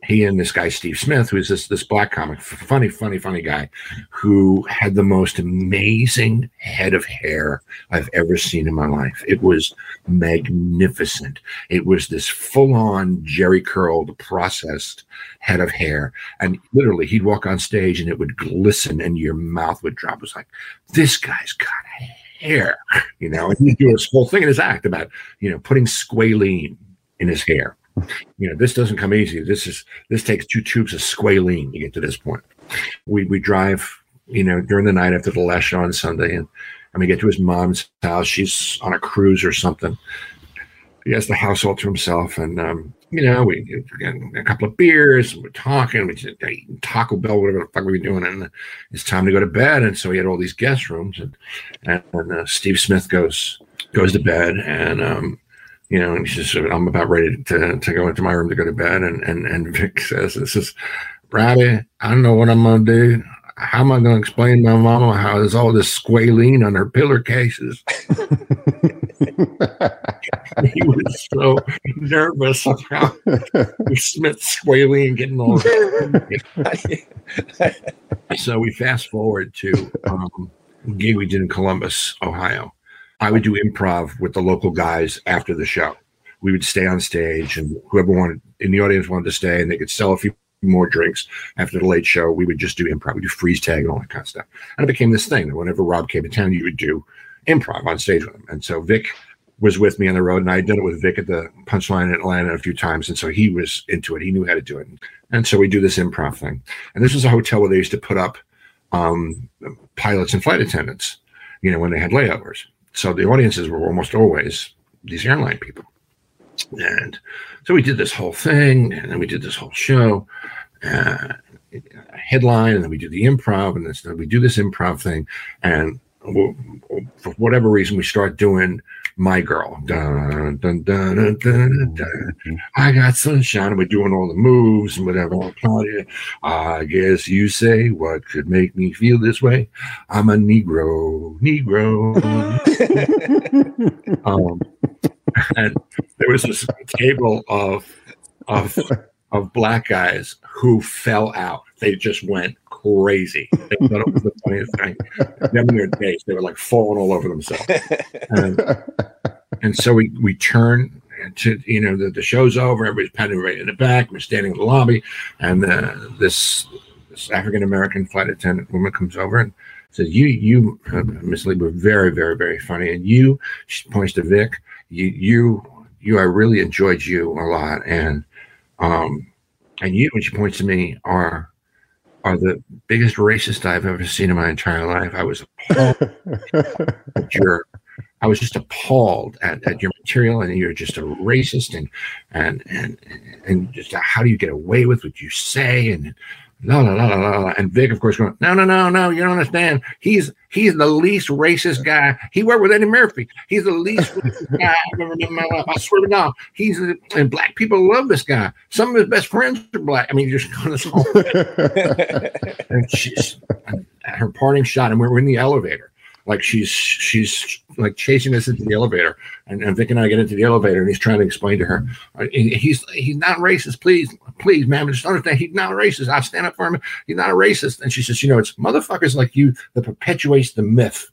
he and this guy Steve Smith, who is this this black comic, funny, funny, funny guy, who had the most amazing head of hair I've ever seen in my life. It was magnificent. It was this full on Jheri curled, processed head of hair, and literally he'd walk on stage and it would glisten and your mouth would drop. It was like this guy's got hair, you know. And he'd do this whole thing in his act about you know putting squalene in his hair you know, this doesn't come easy. This is this takes two tubes of squalene to get to this point. We we drive, you know, during the night after the last show on Sunday, and and we get to his mom's house. She's on a cruise or something. He has the house all to himself, and um, you know, we get a couple of beers, and we're talking, we just eating Taco Bell, whatever the fuck we were doing, and it's time to go to bed. And so he had all these guest rooms, and and, and uh, Steve Smith goes goes to bed, and um, you know, and she said, I'm about ready to, to go into my room to go to bed. And, and, and Vic says, this is, Robbie, I don't know what I'm going to do. How am I going to explain to my mama how there's all this squalene on her pillar cases? he was so nervous about Smith squalene getting all So we fast forward to um, gig we did in Columbus, Ohio I would do improv with the local guys after the show. We would stay on stage, and whoever wanted in the audience wanted to stay, and they could sell a few more drinks after the late show. We would just do improv. We do freeze tag and all that kind of stuff. And it became this thing that whenever Rob came to town, you would do improv on stage with him. And so Vic was with me on the road, and I had done it with Vic at the Punchline in Atlanta a few times, and so he was into it. He knew how to do it, and so we do this improv thing. And this was a hotel where they used to put up um, pilots and flight attendants, you know, when they had layovers so the audiences were almost always these airline people. And so we did this whole thing, and then we did this whole show, uh, headline, and then we do the improv, and then we do this improv thing, and we'll, for whatever reason, we start doing my girl. Dun, dun, dun, dun, I got sunshine. We're doing all the moves and whatever. I guess you say what could make me feel this way. I'm a Negro, Negro. um, and there was this table of of of black guys who fell out. They just went crazy. They thought it was the funniest thing. Them their days, they were like falling all over themselves. And, and so we we turn to you know the, the show's over. Everybody's patting right in the back. We're standing in the lobby, and uh, this this African American flight attendant woman comes over and says, "You you uh, Miss Lee were very very very funny." And you, she points to Vic. You you you. I really enjoyed you a lot, and um, and you, when she points to me, are are the biggest racist I've ever seen in my entire life. I was appalled at your, I was just appalled at, at your material, and you're just a racist, and and and and just how do you get away with what you say, and la la la la la. And Vic, of course, going, no, no, no, no, you don't understand. He's he's the least racist guy. He worked with Eddie Murphy. He's the least racist guy I've ever met in my life. I swear to God, he's and black people love this guy. Some of his best friends are black. I mean, just going this whole and she's her parting shot, and we're in the elevator like she's she's like chasing us into the elevator and, and Vic and I get into the elevator and he's trying to explain to her uh, he's he's not racist please please ma'am just understand he's not a racist I stand up for him he's not a racist and she says you know it's motherfuckers like you that perpetuates the myth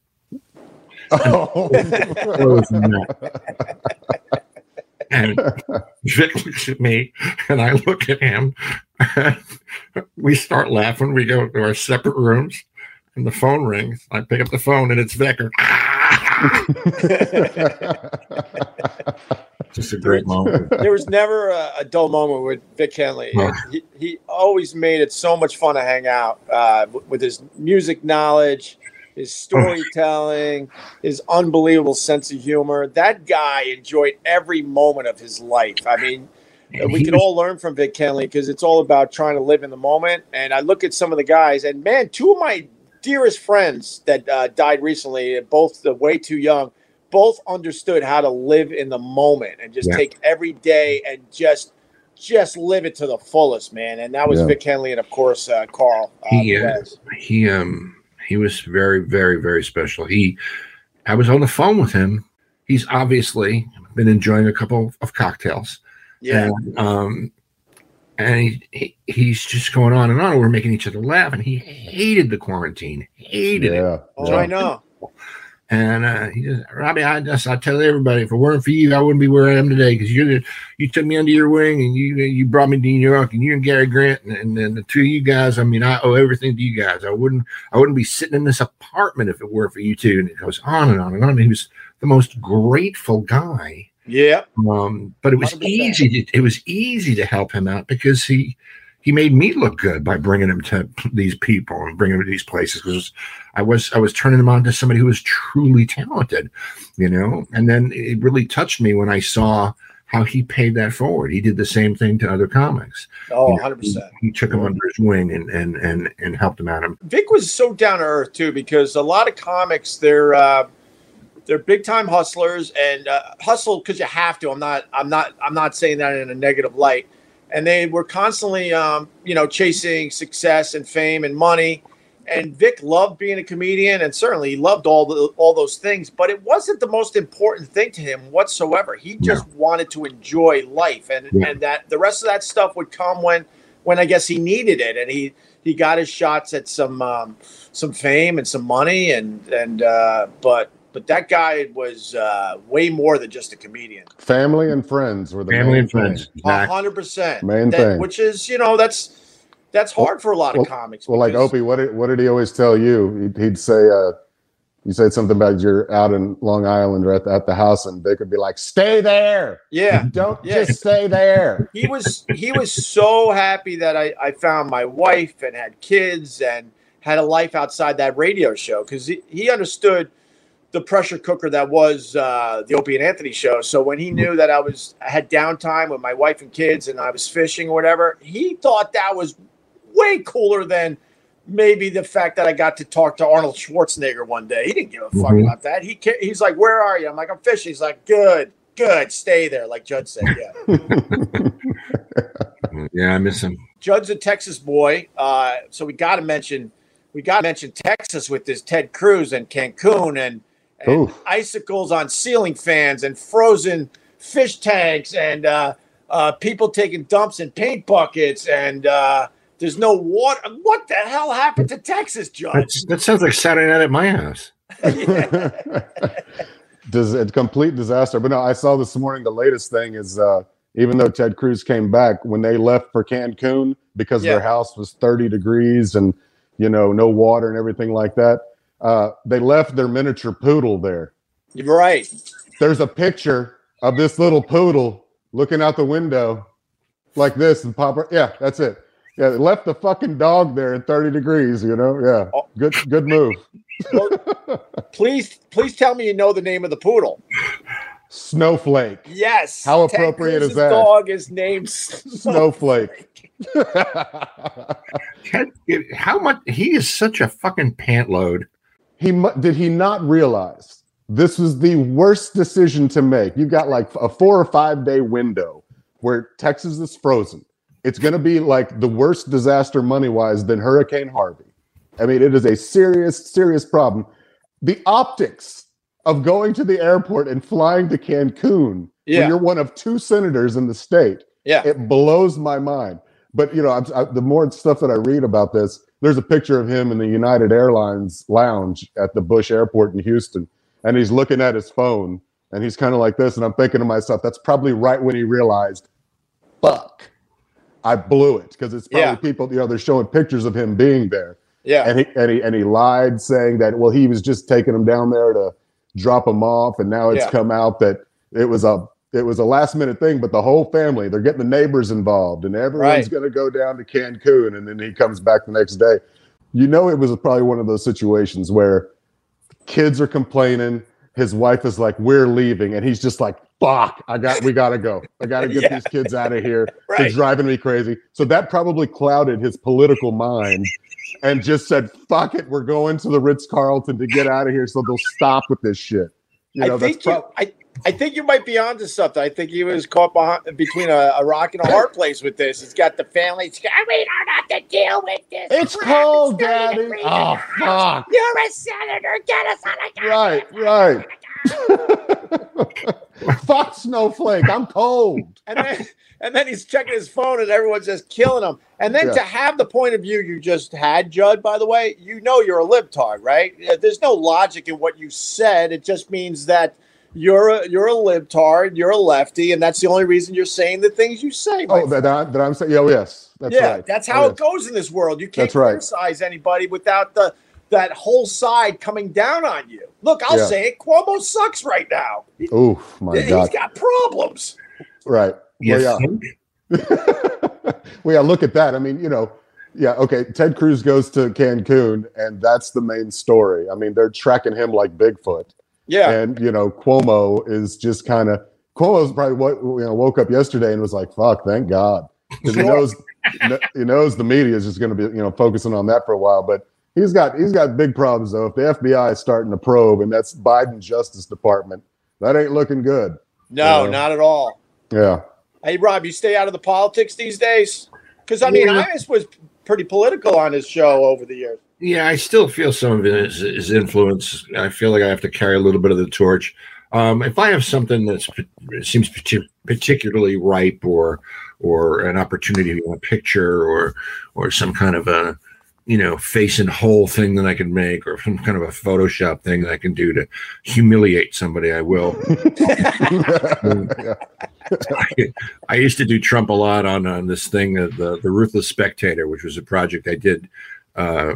oh. and Vic looks at me and I look at him we start laughing we go to our separate rooms and the phone rings. I pick up the phone and it's Vicar. Just a great moment. There was never a, a dull moment with Vic Henley. He, he, always made it so much fun to hang out uh, with his music knowledge, his storytelling, his unbelievable sense of humor. That guy enjoyed every moment of his life. I mean, And we can was- all learn from Vic Henley because it's all about trying to live in the moment. And I look at some of the guys, and man, two of my dearest friends that uh, died recently, both uh, way too young, both understood how to live in the moment and just Yeah. take every day and just just live it to the fullest, man. And that was Yeah. Vic Henley and of course uh, Carl. Uh, He, uh, he um he was very very very special he i was on the phone with him he's obviously been enjoying a couple of cocktails yeah, and, um and he, he he's just going on and on we're making each other laugh and he hated the quarantine hated it Yeah. oh, yeah. I know. and uh, he just, Robbie, I just I tell everybody, if it weren't for you, I wouldn't be where I am today because you the- you took me under your wing and you you brought me to New York and you and Gary Grant and, and, and the two of you guys. I mean, I owe everything to you guys. I wouldn't I wouldn't be sitting in this apartment if it weren't for you two. And it goes on and on and on. he was the most grateful guy. Yeah, Um, but it was 100%. easy. To, it was easy to help him out because he he made me look good by bringing him to these people and bringing him to these places because I was I was turning him on to somebody who was truly talented, you know. And then it really touched me when I saw how he paid that forward. He did the same thing to other comics. oh, You know, 100 he, percent. he took him under his wing and and and and helped him out. Him Vic was so down to earth too, because a lot of comics they're uh, they're big time hustlers and uh, hustle because you have to. I'm not I'm not I'm not saying that in a negative light. And they were constantly um, you know chasing success and fame and money. And Vic loved being a comedian, and certainly he loved all the all those things. But it wasn't the most important thing to him whatsoever. He just wanted to enjoy life, and Yeah. and that the rest of that stuff would come when when I guess he needed it, and he he got his shots at some um, some fame and some money, and and uh, but but that guy was uh, way more than just a comedian. Family and friends were the family main and friends. thing. A Exactly. hundred percent, Main That- thing. which is you know that's that's hard for a lot of well- comics. Well, like Opie, what did what did he always tell you? He'd, he'd say, uh, you said something about you're out in Long Island or at the, at the house, and Vic would be like, "Stay there, yeah. don't Yeah. just stay there." he was he was so happy that I, I found my wife and had kids and had a life outside that radio show because he, he understood the pressure cooker that was uh, the Opie and Anthony show. So when he knew that I was I had downtime with my wife and kids and I was fishing or whatever, he thought that was way cooler than maybe the fact that I got to talk to Arnold Schwarzenegger one day. He didn't give a fuck Mhm. about that. He he's like, "Where are you?" I'm like, "I'm fishing." He's like, "Good, good, stay there." Like Judd said, yeah. Yeah, I miss him. Judd's a Texas boy, uh, so we got to mention we got to mention Texas with this Ted Cruz and Cancun and, and Oof. icicles on ceiling fans and frozen fish tanks and uh, uh, people taking dumps in paint buckets and uh, there's no water. What the hell happened to Texas, Judd? That's, that sounds like Saturday night at my house. Does a complete disaster? But no, I saw this morning. The latest thing is, uh, even though Ted Cruz came back when they left for Cancun because Yeah. their house was 30 degrees and you know no water and everything like that, uh, they left their miniature poodle there. You're right. There's a picture of this little poodle looking out the window like this and pop. Yeah, that's it. Yeah, they left the fucking dog there in 30 degrees. You know, yeah, Oh. good, good move. Please, please tell me you know the name of the poodle. Snowflake. Yes. How Ted appropriate is that? Dog is named Snowflake. Ted, how much? He is such a fucking pant load. He did he not realize this was the worst decision to make? You've got like a four or five day window where Texas is frozen. It's going to be like the worst disaster money wise than Hurricane Harvey. I mean, it is a serious, serious problem. The optics of going to the airport and flying to Cancun Yeah. when you're one of two senators in the state Yeah. it blows my mind. But you know, I'm, I, the more stuff that I read about this, there's a picture of him in the United Airlines lounge at the Bush Airport in Houston, and he's looking at his phone, and he's kind of like this, and I'm thinking to myself, that's probably right when he realized, fuck, I blew it because it's probably Yeah. people, you know, they're showing pictures of him being there, Yeah. and he and he and he lied, saying that well, he was just taking him down there to drop him off, and now it's Yeah. come out that it was a it was a last minute thing, but the whole family they're getting the neighbors involved, and everyone's Right. going to go down to Cancun, and then he comes back the next day. You know, it was probably one of those situations where Kids are complaining. His wife is like, "We're leaving," and he's just like, "Fuck! I got. We gotta go. I gotta get Yeah. these kids out of here. They're driving me crazy." So that probably clouded his political mind, and just said, "Fuck it, we're going to the Ritz Carlton to get out of here, so they'll stop with this shit." You know, I think that's you, I, I think you might be onto something. I think he was caught behind, between a, a rock and a hard place with this. He's got the family. Got, we don't have to deal with this. It's crap. cold, 30 Daddy. Oh, house. fuck. You're a senator. Get us on a Right, right. Fuck snowflake. I'm cold. And then, and then he's checking his phone, and everyone's just killing him. And then Yeah. to have the point of view you just had, Judd. By the way, you know you're a libtard, right? There's no logic in what you said. It just means that you're a you're a libtard, you're a lefty, and that's the only reason you're saying the things you say. Oh, that, I, that I'm saying. Oh, yes. That's yeah, right. that's Oh, how yes. it goes in this world. You can't That's right. criticize anybody without the that whole side coming down on you. Look, I'll Yeah. say it. Cuomo sucks right now. Oh He, Oof, he's got problems. Right. Yes. Well, yeah. well, yeah, look at that. I mean, you know, yeah, okay. Ted Cruz goes to Cancun, and that's the main story. I mean, they're tracking him like Bigfoot. Yeah, And, you know, Cuomo is just kind of, Cuomo's probably what, you know, woke up yesterday and was like, fuck, thank God. Because he knows, he knows the media is just going to be, you know, focusing on that for a while. But he's got, he's got big problems, though. If the FBI is starting to probe, and that's Biden Justice Department, that ain't looking good. no, Yeah. not at all. Yeah. Hey, Rob, you stay out of the politics these days? Because I mean, Yeah. Imus was pretty political on his show over the years. Yeah, I still feel some of his, influence. I feel like I have to carry a little bit of the torch. Um, if I have something that seems particularly ripe, or or an opportunity in a picture, or or some kind of a you know face and whole thing that I can make, or some kind of a Photoshop thing that I can do to humiliate somebody, I will. I, I used to do Trump a lot on on this thing, uh, the the Ruthless Spectator, which was a project I did. Uh,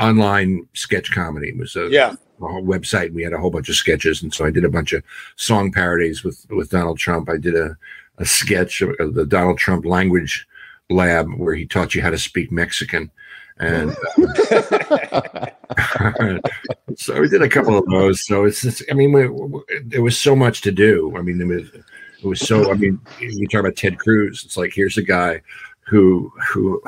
online sketch comedy it was a, Yeah, a website. We had a whole bunch of sketches, and so I did a bunch of song parodies with with Donald Trump. I did a a sketch of, the Donald Trump language lab where he taught you how to speak Mexican, and mm. uh, so we did a couple of those. So it's, it's I mean, we, we, there was so much to do. I mean, it was it was so. I mean, you talk about Ted Cruz. It's like here's a guy who who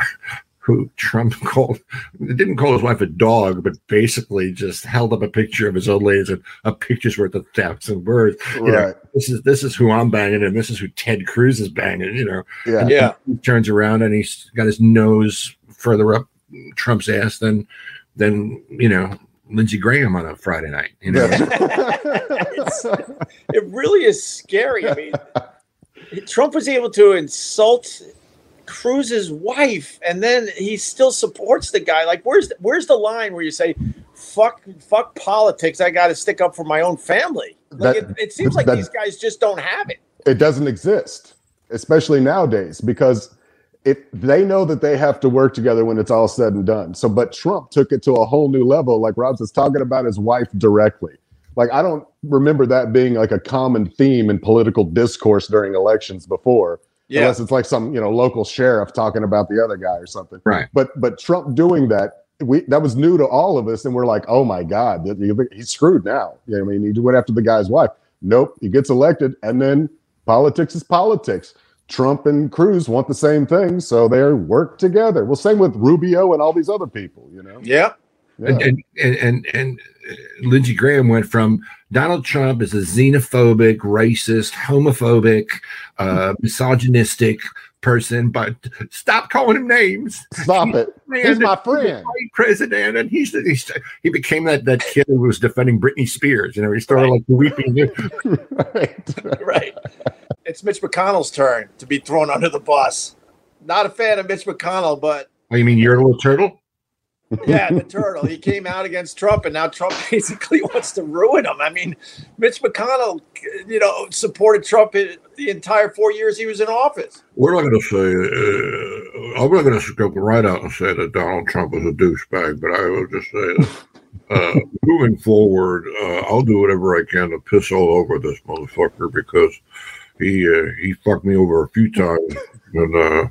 who Trump called didn't call his wife a dog, but basically just held up a picture of his old lady and said, "A picture's worth a thousand words." You know, right. this is this is who I'm banging, and this is who Ted Cruz is banging. You know, Yeah. yeah. he turns around and he's got his nose further up Trump's ass than than you know Lindsey Graham on a Friday night. You know, it really is scary. I mean, Trump was able to insult Cruz's wife, and then he still supports the guy. Like, where's the, where's the line where you say, "Fuck, fuck politics"? I got to stick up for my own family. Like, That- it, it seems like that- these guys just don't have it. it doesn't exist, especially nowadays, because if they know that they have to work together when it's all said and done. So, but Trump took it to a whole new level. Like Rob was talking about his wife directly. Like I don't remember that being like a common theme in political discourse during elections before, Yeah, unless it's like some you know local sheriff talking about the other guy or something. right? But but Trump doing that, we that was new to all of us, and we're like, oh my god, th- th- he's screwed now. You know, what I mean, he went after the guy's wife. Nope, he gets elected, and then politics is politics. Trump and Cruz want the same thing, so they work together. Well, same with Rubio and all these other people. You know, yeah, yeah. And, and and and and uh, Lindsey Graham went from Donald Trump is a xenophobic, racist, homophobic, uh, misogynistic person, but stop calling him names. stop it. He's my friend. great president, and he's, he's he became that that kid who was defending Britney Spears. You know, he started like weeping. right. right. it's Mitch McConnell's turn to be thrown under the bus. Not a fan of Mitch McConnell, but Oh, you mean you're a little turtle? Yeah, the turtle. He came out against Trump, and now Trump basically wants to ruin him. I mean, Mitch McConnell, you know, supported Trump the entire four years he was in office. We're not going to say, uh, I'm not going to go right out and say that Donald Trump is a douchebag, but I will just say that uh, moving forward, uh, I'll do whatever I can to piss all over this motherfucker because he uh, he fucked me over a few times. And uh,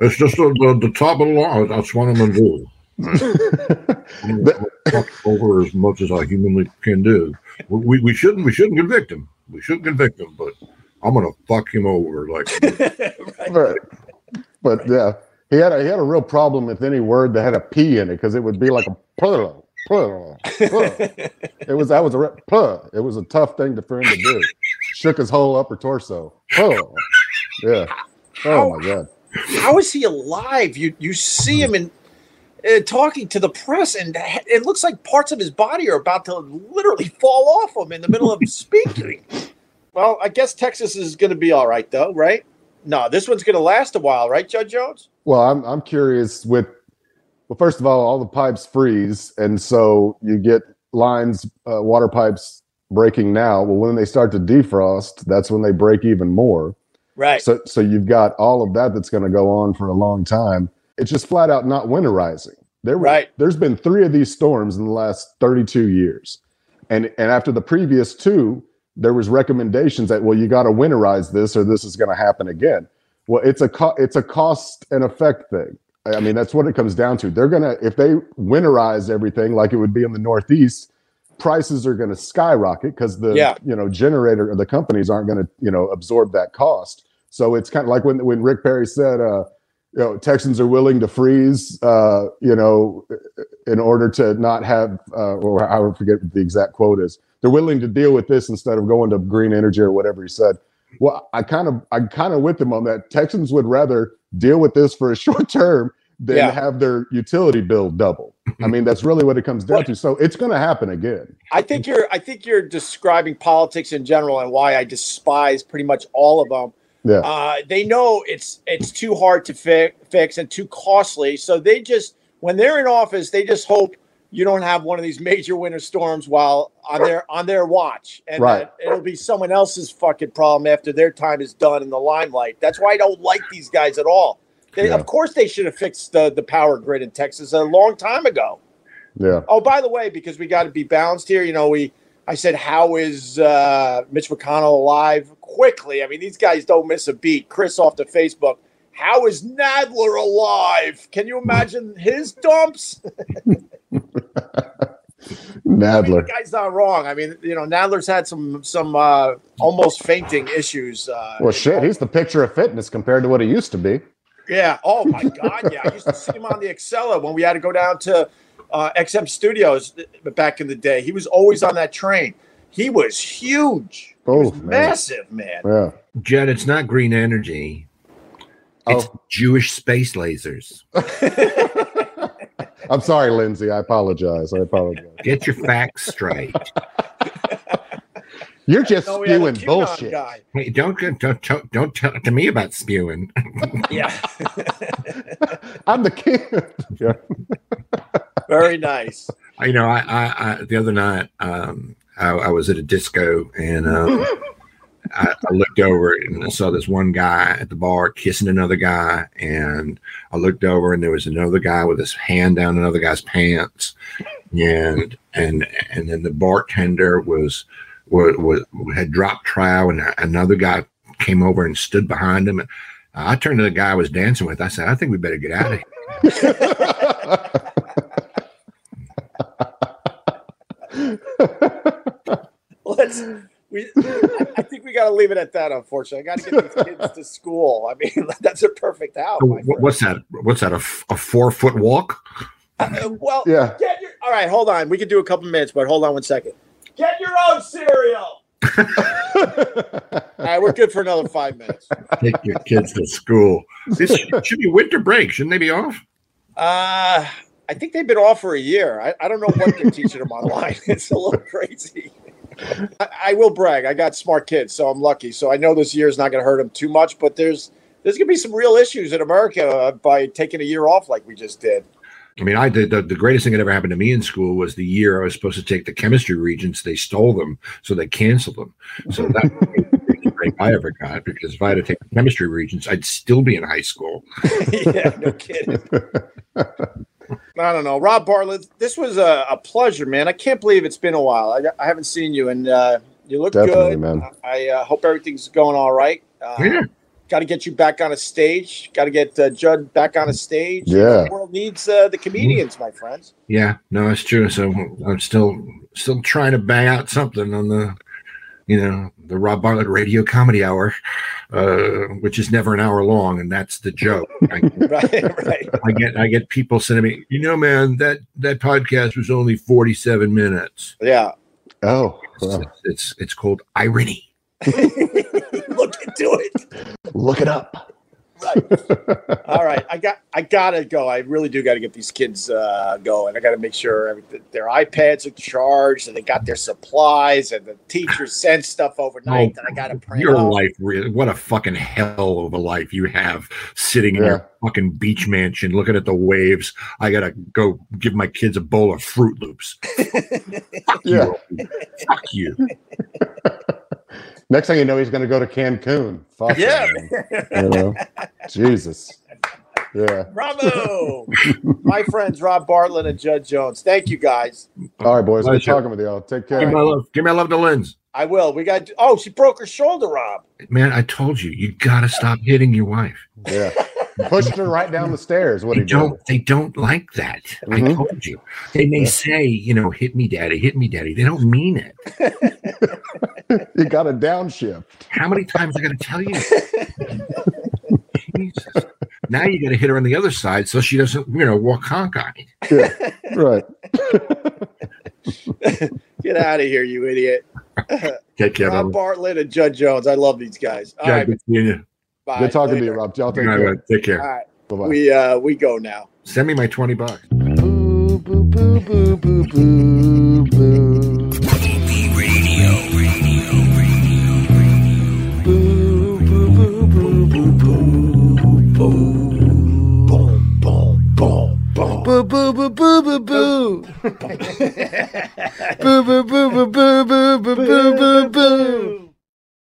it's just the, the, the top of the line. That's what I'm going to do. I'm gonna fuck him over as much as I humanly can do. We, we shouldn't we shouldn't convict him. We shouldn't convict him, but I'm gonna fuck him over like Right. But yeah, he had a he had a real problem with any word that had a P in it because it would be like a plural, plural, plural. It was that was a re- pluh. It was a tough thing to, for him to do. Shook his whole upper torso. Plural. Yeah. Oh my god. How is he alive? You you see him in uh, talking to the press, and it looks like parts of his body are about to literally fall off him in the middle of speaking. Well, I guess Texas is going to be all right, though, right? No, this one's going to last a while, right, Judd Jones? Well, I'm I'm curious with well, first of all, all the pipes freeze, and so you get lines, uh, water pipes breaking now. Well, when they start to defrost, that's when they break even more. Right. So so you've got all of that that's going to go on for a long time. It's just flat out not winterizing. There were, Right. There's been three of these storms in the last 32 years, and and after the previous two, there was recommendations that well you got to winterize this or this is going to happen again. Well, it's a co- it's a cost and effect thing. I mean that's what it comes down to. They're gonna if they winterize everything like it would be in the Northeast, prices are going to skyrocket because the Yeah. you know generator of the companies aren't going to you know absorb that cost. So it's kind of like when when Rick Perry said, uh, you know, Texans are willing to freeze, uh, you know, in order to not have, uh, or I forget what the exact quote is. They're willing to deal with this instead of going to green energy or whatever he said. Well, I kind of, I kind of with him on that. Texans would rather deal with this for a short term than Yeah. have their utility bill double. I mean, that's really what it comes down to. So it's going to happen again. I think you're I think you're describing politics in general and why I despise pretty much all of them. Yeah. Uh, they know it's it's too hard to fi- fix and too costly, so they just when they're in office, they just hope you don't have one of these major winter storms while on their on their watch, and Right. that it'll be someone else's fucking problem after their time is done in the limelight. That's why I don't like these guys at all. They, Yeah. Of course, they should have fixed the the power grid in Texas a long time ago. Yeah. Oh, by the way, because we got to be balanced here, you know, we I said, how is uh, Mitch McConnell alive? Quickly, I mean, these guys don't miss a beat. Chris off to Facebook. How is Nadler alive? Can you imagine his dumps? I mean, Nadler. guy's not wrong. I mean, you know, Nadler's had some some uh, almost fainting issues. Uh, Well, shit, he's the picture of fitness compared to what he used to be. Yeah. Oh my God. Yeah. I used to see him on the Acela when we had to go down to uh, XM Studios back in the day. He was always on that train. He was huge. He Oh, was man. massive, man. Yeah. Jed, it's not green energy. It's Oh. Jewish space lasers. I'm sorry, Lindsay. I apologize. I apologize. Get your facts straight. You're just No, we had a spewing bullshit. Guy. Hey, don't don't don't, don't tell to me about spewing. Yeah. I'm the king. Yeah. Very nice. you know, I, I, I the other night, um, I, I was at a disco and um, I, I looked over and I saw this one guy at the bar kissing another guy, and I looked over and there was another guy with his hand down another guy's pants, and and and then the bartender was was, was had dropped trow, and another guy came over and stood behind him. And I turned to the guy I was dancing with. I said, "I think we better get out of here." Let's. We, I I think we got to leave it at that. Unfortunately, I got to get these kids to school. I mean, that's a perfect out. my Wh- friend. What's that? What's that? A, f- a four foot walk? Uh, well, yeah. Get your, all right, hold on. We can do a couple minutes, but hold on one second. Get your own cereal. all right, we're good for another five minutes. Take your kids to school. This should should be winter break. Shouldn't they be off? Uh, I think they've been off for a year. I, I don't know what they're teaching them online. It's a little crazy. I, will brag. I got smart kids, so I'm lucky. So I know this year is not going to hurt them too much, but there's there's going to be some real issues in America uh, by taking a year off like we just did. I mean, I the, the greatest thing that ever happened to me in school was the year I was supposed to take the chemistry regents. They stole them, so they canceled them. So that break I ever got because if I had to take chemistry regents, I'd still be in high school. yeah, no kidding. I don't know, Rob Bartlett. This was a, a pleasure, man. I can't believe it's been a while. I, I haven't seen you, and uh, you look Definitely, good. man. I uh, hope everything's going all right. Uh, Yeah. got to get you back on a stage. Got to get uh, Judd back on a stage. Yeah. the world needs uh, the comedians, my friends. Yeah, no, it's true. So I'm still still trying to bang out something on the, you know, the Rob Bartlett Radio Comedy Hour, uh, which is never an hour long, and that's the joke. I, Right, right. I get I get people sending me, you know, man, that that podcast was only 47 minutes. Yeah. Oh, It's it's, it's called irony. Look into it. look it up. All right, I got I gotta go. I really do got to get these kids uh, going. I got to make sure everything, their iPads are charged and they got their supplies and the teachers sends stuff overnight that I got to print. Your off. life, really, what a fucking hell of a life you have sitting in your fucking beach mansion looking at the waves. I gotta go give my kids a bowl of Froot Loops. Fuck Yeah. you. Fuck you. Next thing you know, he's going to go to Cancun. Fuck Yeah. You know? Jesus. Yeah. Bravo, my friends Rob Bartlett and Judd Jones. Thank you guys. All right, boys. Good Pleasure. talking with y'all. Take care. Give my care. love, give my love to Linz. I will. We got. Oh, she broke her shoulder, Rob. Man, I told you, you gotta stop hitting your wife. Yeah. Pushed her right down the stairs. What They he did. don't they don't like that. I Mhm. told you. They may say, you know, hit me daddy, hit me daddy. They don't mean it. He got a downshift. How many times I gotta tell you? Jesus. Now you gotta hit her on the other side so she doesn't, you know, walk cockeyed. Yeah. Right. Get out of here, you idiot. Take care, Rob brother. Bartlett and Judd Jones. I love these guys. All Yeah, right, good seeing you. Bye. Good talking to you, Rob. Y'all take All care. right, take care. right, Bye bye. we uh we go now. Send me my 20 bucks. Boo, boo, boo, boo, boo, boo, boo. Boo, boo, boo, boo, boo, boo, boo. Boom, boom, boom, boom. Boo, boo, boo, boo, boo, boo. Boo, boo, boo, boo, boo, boo, boo, boo, boo, boo, boo.